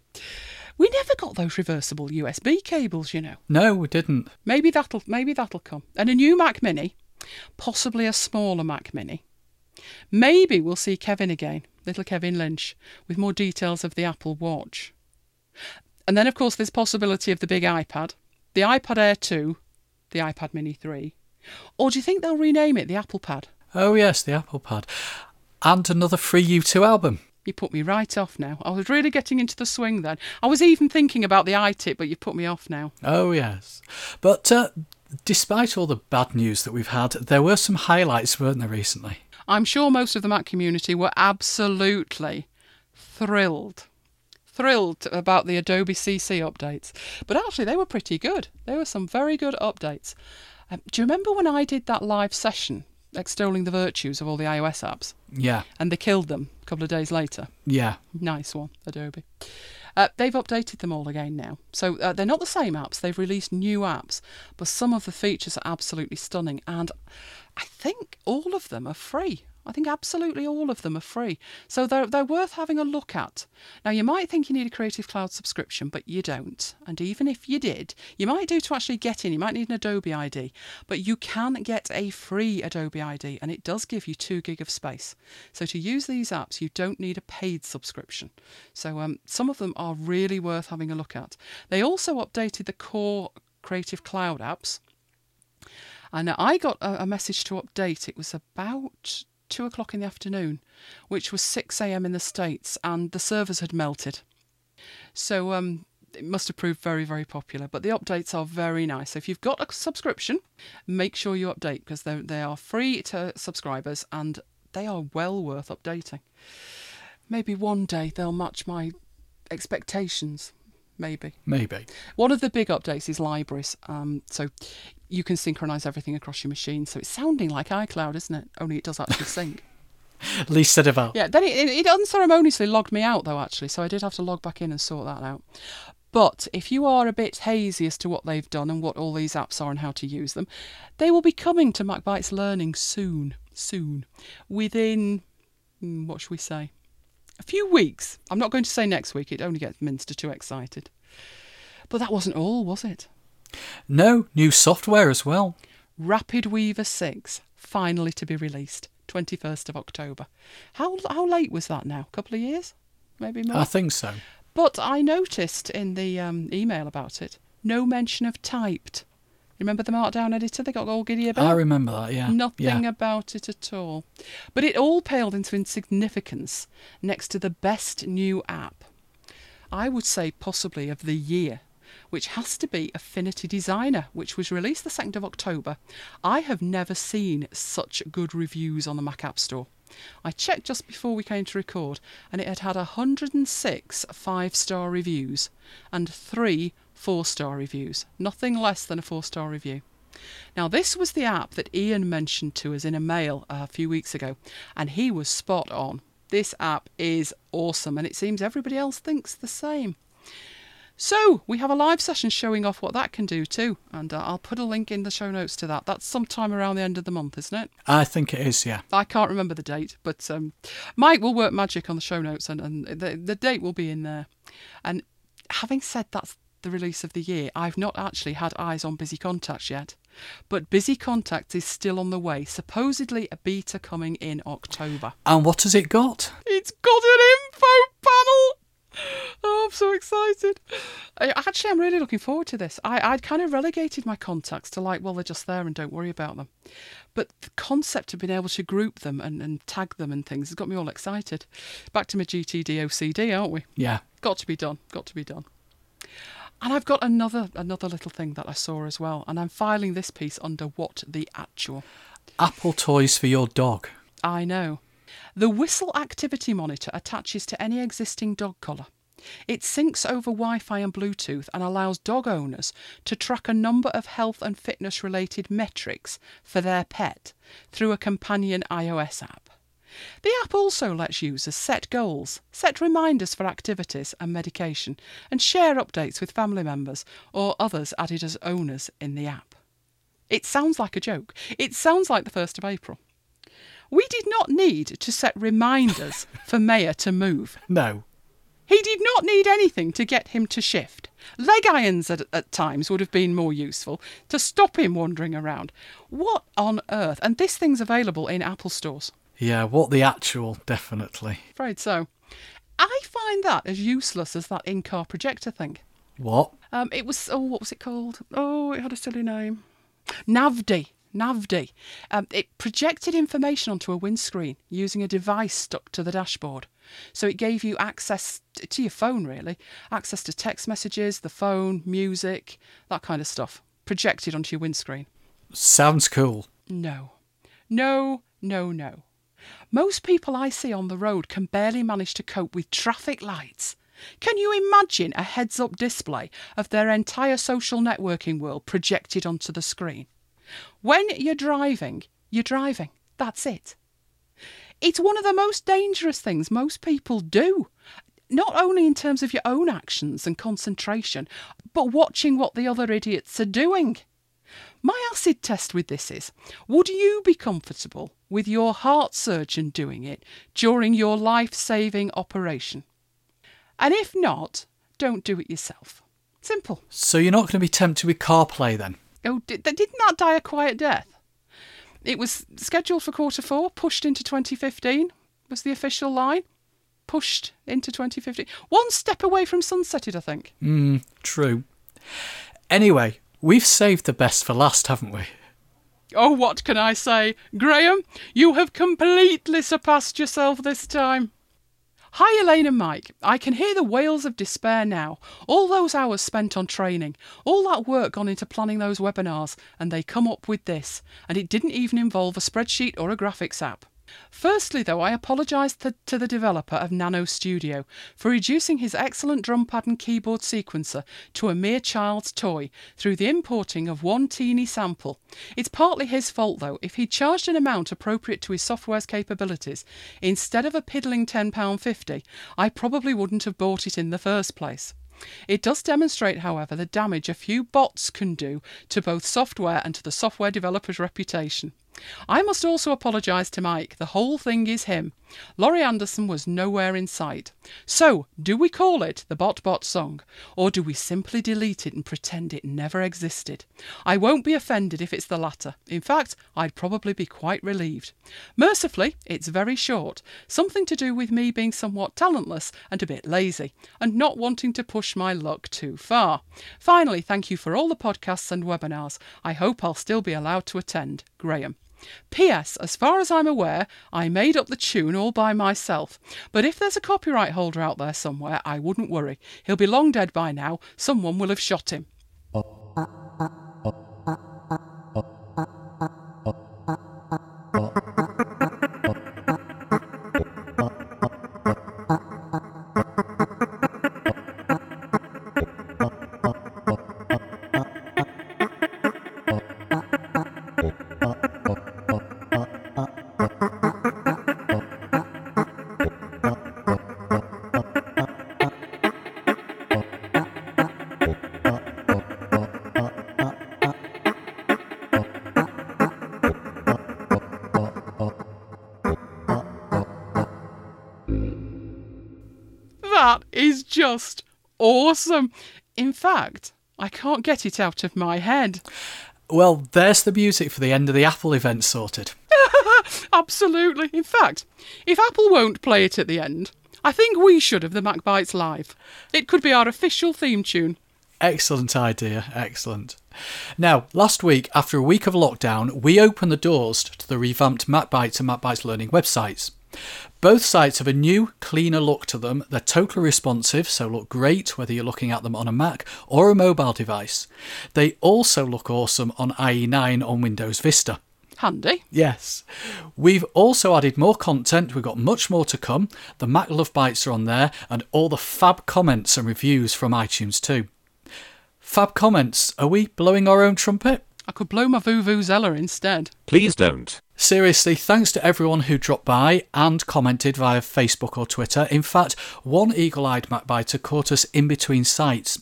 We never got those reversible USB cables, you know. No, we didn't. Maybe that'll maybe that'll come. And a new Mac Mini, possibly a smaller Mac Mini. Maybe we'll see Kevin again, little Kevin Lynch, with more details of the Apple Watch. And then of course there's possibility of the big iPad, the iPad Air 2, the iPad Mini 3. Or do you think they'll rename it the Apple Pad? Oh yes, the Apple Pad. And another free U2 album. You put me right off now. I was really getting into the swing then. I was even thinking about the iTip, but you've put me off now. Oh yes. But uh, despite all the bad news that we've had, there were some highlights, weren't there, recently? I'm sure most of the Mac community were absolutely thrilled. thrilled about the Adobe CC updates, but actually they were pretty good. There were some very good updates. Um, do you remember when I did that live session extolling the virtues of all the iOS apps Yeah, and they killed them a couple of days later? yeah. Nice one, Adobe. Uh, they've updated them all again now. So uh, they're not the same apps, they've released new apps, but some of the features are absolutely stunning. And I think all of them are free. I think absolutely all of them are free. So they're, they're worth having a look at. Now, you might think you need a Creative Cloud subscription, but you don't. And even if you did, you might do to actually get in. You might need an Adobe ID, but you can get a free Adobe ID, and it does give you two gig of space. So to use these apps, you don't need a paid subscription. So um, some of them are really worth having a look at. They also updated the core Creative Cloud apps. And I got a, a message to update. It was about two o'clock in the afternoon, which was 6 a.m. in the States, and the servers had melted. So um, it must have proved very, very popular. But the updates are very nice. So if you've got a subscription, make sure you update because they they are free to subscribers and they are well worth updating. Maybe one day they'll match my expectations. Maybe. Maybe. One of the big updates is libraries. Um, so you can synchronize everything across your machine. So it's sounding like iCloud, isn't it? Only it does actually <laughs> sync. Least said about. Yeah, then it, it, unceremoniously logged me out, though, actually. So I did have to log back in and sort that out. But if you are a bit hazy as to what they've done and what all these apps are and how to use them, they will be coming to MacBytes Learning soon. Soon. Within, hmm, what should we say? A few weeks. I'm not going to say next week, it only gets Minster too excited. But that wasn't all, was it? No, new software as well. RapidWeaver 6, finally to be released, 21st of October. How, how late was that now? A couple of years? Maybe more? I think so. But I noticed in the um, email about it, no mention of typed. Remember the Markdown editor they got all giddy about? I remember that, yeah. Nothing Yeah. about it at all. But it all paled into insignificance next to the best new app. I would say possibly of the year, which has to be Affinity Designer, which was released the 2nd of October. I have never seen such good reviews on the Mac App Store. I checked just before we came to record, and it had had 106 five star reviews and three four star reviews. Nothing less than a four star review. Now, this was the app that Ian mentioned to us in a mail a few weeks ago, and he was spot on. This app is awesome, and it seems everybody else thinks the same. So, we have a live session showing off what that can do too, and uh, I'll put a link in the show notes to that. That's sometime around the end of the month, isn't it? I think it is, yeah. I can't remember the date, but um, Mike will work magic on the show notes, and, and the, the date will be in there. And having said that's the release of the year, I've not actually had eyes on BusyContacts yet. But BusyContacts is still on the way, supposedly a beta coming in October. And what has it got? It's got an info panel! Oh, I'm so excited. Actually, I'm really looking forward to this. I, I'd kind of relegated my contacts to like, well, they're just there and don't worry about them. But the concept of being able to group them and, and tag them and things has got me all excited. Back to my GTD OCD, aren't we? Yeah. Got to be done. Got to be done. And I've got another another little thing that I saw as well, and I'm filing this piece under what the actual. Apple toys for your dog. I know. The Whistle Activity Monitor attaches to any existing dog collar. It syncs over Wi Fi and Bluetooth and allows dog owners to track a number of health and fitness related metrics for their pet through a companion iOS app. The app also lets users set goals, set reminders for activities and medication, and share updates with family members or others added as owners in the app. It sounds like a joke. It sounds like the 1st of April. We did not need to set reminders <laughs> for Mayor to move. No. He did not need anything to get him to shift. Leg irons at, at times would have been more useful to stop him wandering around. What on earth? And this thing's available in Apple stores. Yeah, what the actual, definitely. Afraid so. I find that as useless as that in car projector thing. What? Um, it was, oh, what was it called? Oh, it had a silly name. Navdy. Navdy. Um, it projected information onto a windscreen using a device stuck to the dashboard. So it gave you access to your phone, really, access to text messages, the phone, music, that kind of stuff, projected onto your windscreen. Sounds cool. No. No, no, no. Most people I see on the road can barely manage to cope with traffic lights, Can you imagine a heads up display of their entire social networking world projected onto the screen? When you're driving, you're driving. That's it. It's one of the most dangerous things most people do. Not only in terms of your own actions and concentration, but watching what the other idiots are doing. My acid test with this is Would you be comfortable with your heart surgeon doing it during your life saving operation? And if not, don't do it yourself. Simple. So you're not going to be tempted with CarPlay then? Oh, did, didn't that die a quiet death? It was scheduled for quarter four, pushed into 2015, was the official line. Pushed into 2015. One step away from sunsetted, I think. Mm, true. Anyway, we've saved the best for last, haven't we? Oh, what can I say? Graham, you have completely surpassed yourself this time. Hi, Elaine and Mike. I can hear the wails of despair now. All those hours spent on training, all that work gone into planning those webinars, and they come up with this, and it didn't even involve a spreadsheet or a graphics app. Firstly, though, I apologise to, to, the developer of NanoStudio for reducing his excellent drum pad and keyboard sequencer to a mere child's toy through the importing of one teeny sample. It's partly his fault, though. If he'd charged an amount appropriate to his software's capabilities, instead of a piddling £10.50, I probably wouldn't have bought it in the first place. It does demonstrate, however, the damage a few bots can do to both software and to the software developer's reputation. I must also apologise to Mike. The whole thing is him. Laurie Anderson was nowhere in sight. So, do we call it the Bot Bot song, or do we simply delete it and pretend it never existed? I won't be offended if it's the latter. In fact, I'd probably be quite relieved. Mercifully, it's very short, something to do with me being somewhat talentless and a bit lazy, and not wanting to push my luck too far. Finally, thank you for all the podcasts and webinars. I hope I'll still be allowed to attend. Graham. P.S. As far as I'm aware, I made up the tune all by myself. But if there's a copyright holder out there somewhere, I wouldn't worry. He'll be long dead by now. Someone will have shot him. Uh, fact, I can't get it out of my head. Well, there's the music for the end of the Apple event sorted. <laughs> Absolutely. In fact, if Apple won't play it at the end, I think we should have the Mac Bites live. It could be our official theme tune. Excellent idea, excellent. Now, last week, after a week of lockdown, we opened the doors to the revamped MacBites and MacBites Learning websites. Both sites have a new, cleaner look to them. They're totally responsive, so look great whether you're looking at them on a Mac or a mobile device. They also look awesome on IE9 on Windows Vista. Handy. Yes. We've also added more content. We've got much more to come. The Mac Love Bites are on there, and all the fab comments and reviews from iTunes too. Fab comments. Are we blowing our own trumpet? I could blow my Vuvuzela instead. Please don't. Seriously, thanks to everyone who dropped by and commented via Facebook or Twitter. In fact, one eagle eyed MacBiter caught us in between sites.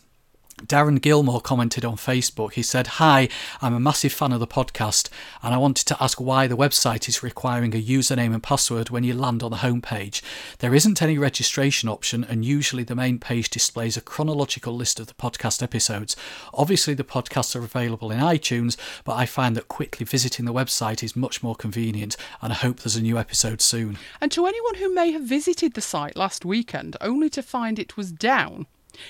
Darren Gilmore commented on Facebook. He said, Hi, I'm a massive fan of the podcast, and I wanted to ask why the website is requiring a username and password when you land on the homepage. There isn't any registration option, and usually the main page displays a chronological list of the podcast episodes. Obviously, the podcasts are available in iTunes, but I find that quickly visiting the website is much more convenient, and I hope there's a new episode soon. And to anyone who may have visited the site last weekend only to find it was down,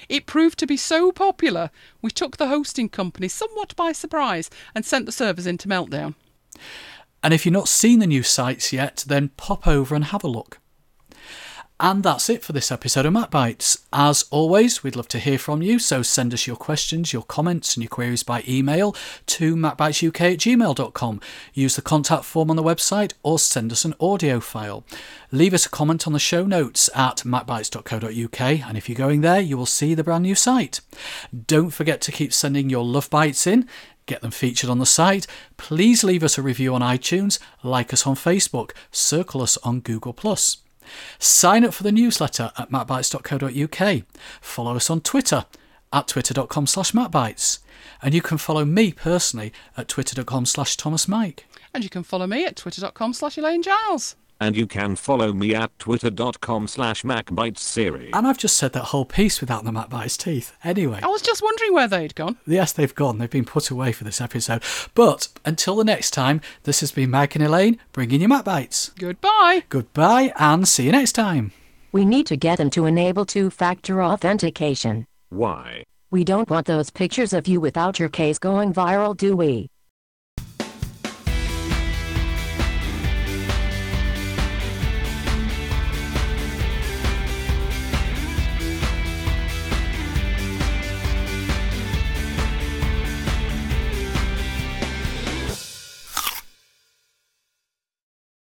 it proved to be so popular, we took the hosting company somewhat by surprise and sent the servers into meltdown. And if you've not seen the new sites yet, then pop over and have a look. And that's it for this episode of Bites. As always, we'd love to hear from you, so send us your questions, your comments, and your queries by email to macbitesuk at gmail.com. Use the contact form on the website or send us an audio file. Leave us a comment on the show notes at macbites.co.uk, and if you're going there, you will see the brand new site. Don't forget to keep sending your love bites in get them featured on the site. Please leave us a review on iTunes, like us on Facebook, circle us on Google. Sign up for the newsletter at macbites.co.uk. Follow us on Twitter at twitter.com slash macbites. And you can follow me personally at twitter.com slash thomasmike. And you can follow me at twitter.com slash Elaine Giles. And you can follow me at twitter.com slash macbitesseries. And I've just said that whole piece without the Macbites teeth. Anyway. I was just wondering where they'd gone. Yes, they've gone. They've been put away for this episode. But until the next time, this has been Mike and Elaine bringing you Macbites. Goodbye. Goodbye and see you next time. We need to get them to enable two-factor authentication. Why? We don't want those pictures of you without your case going viral, do we?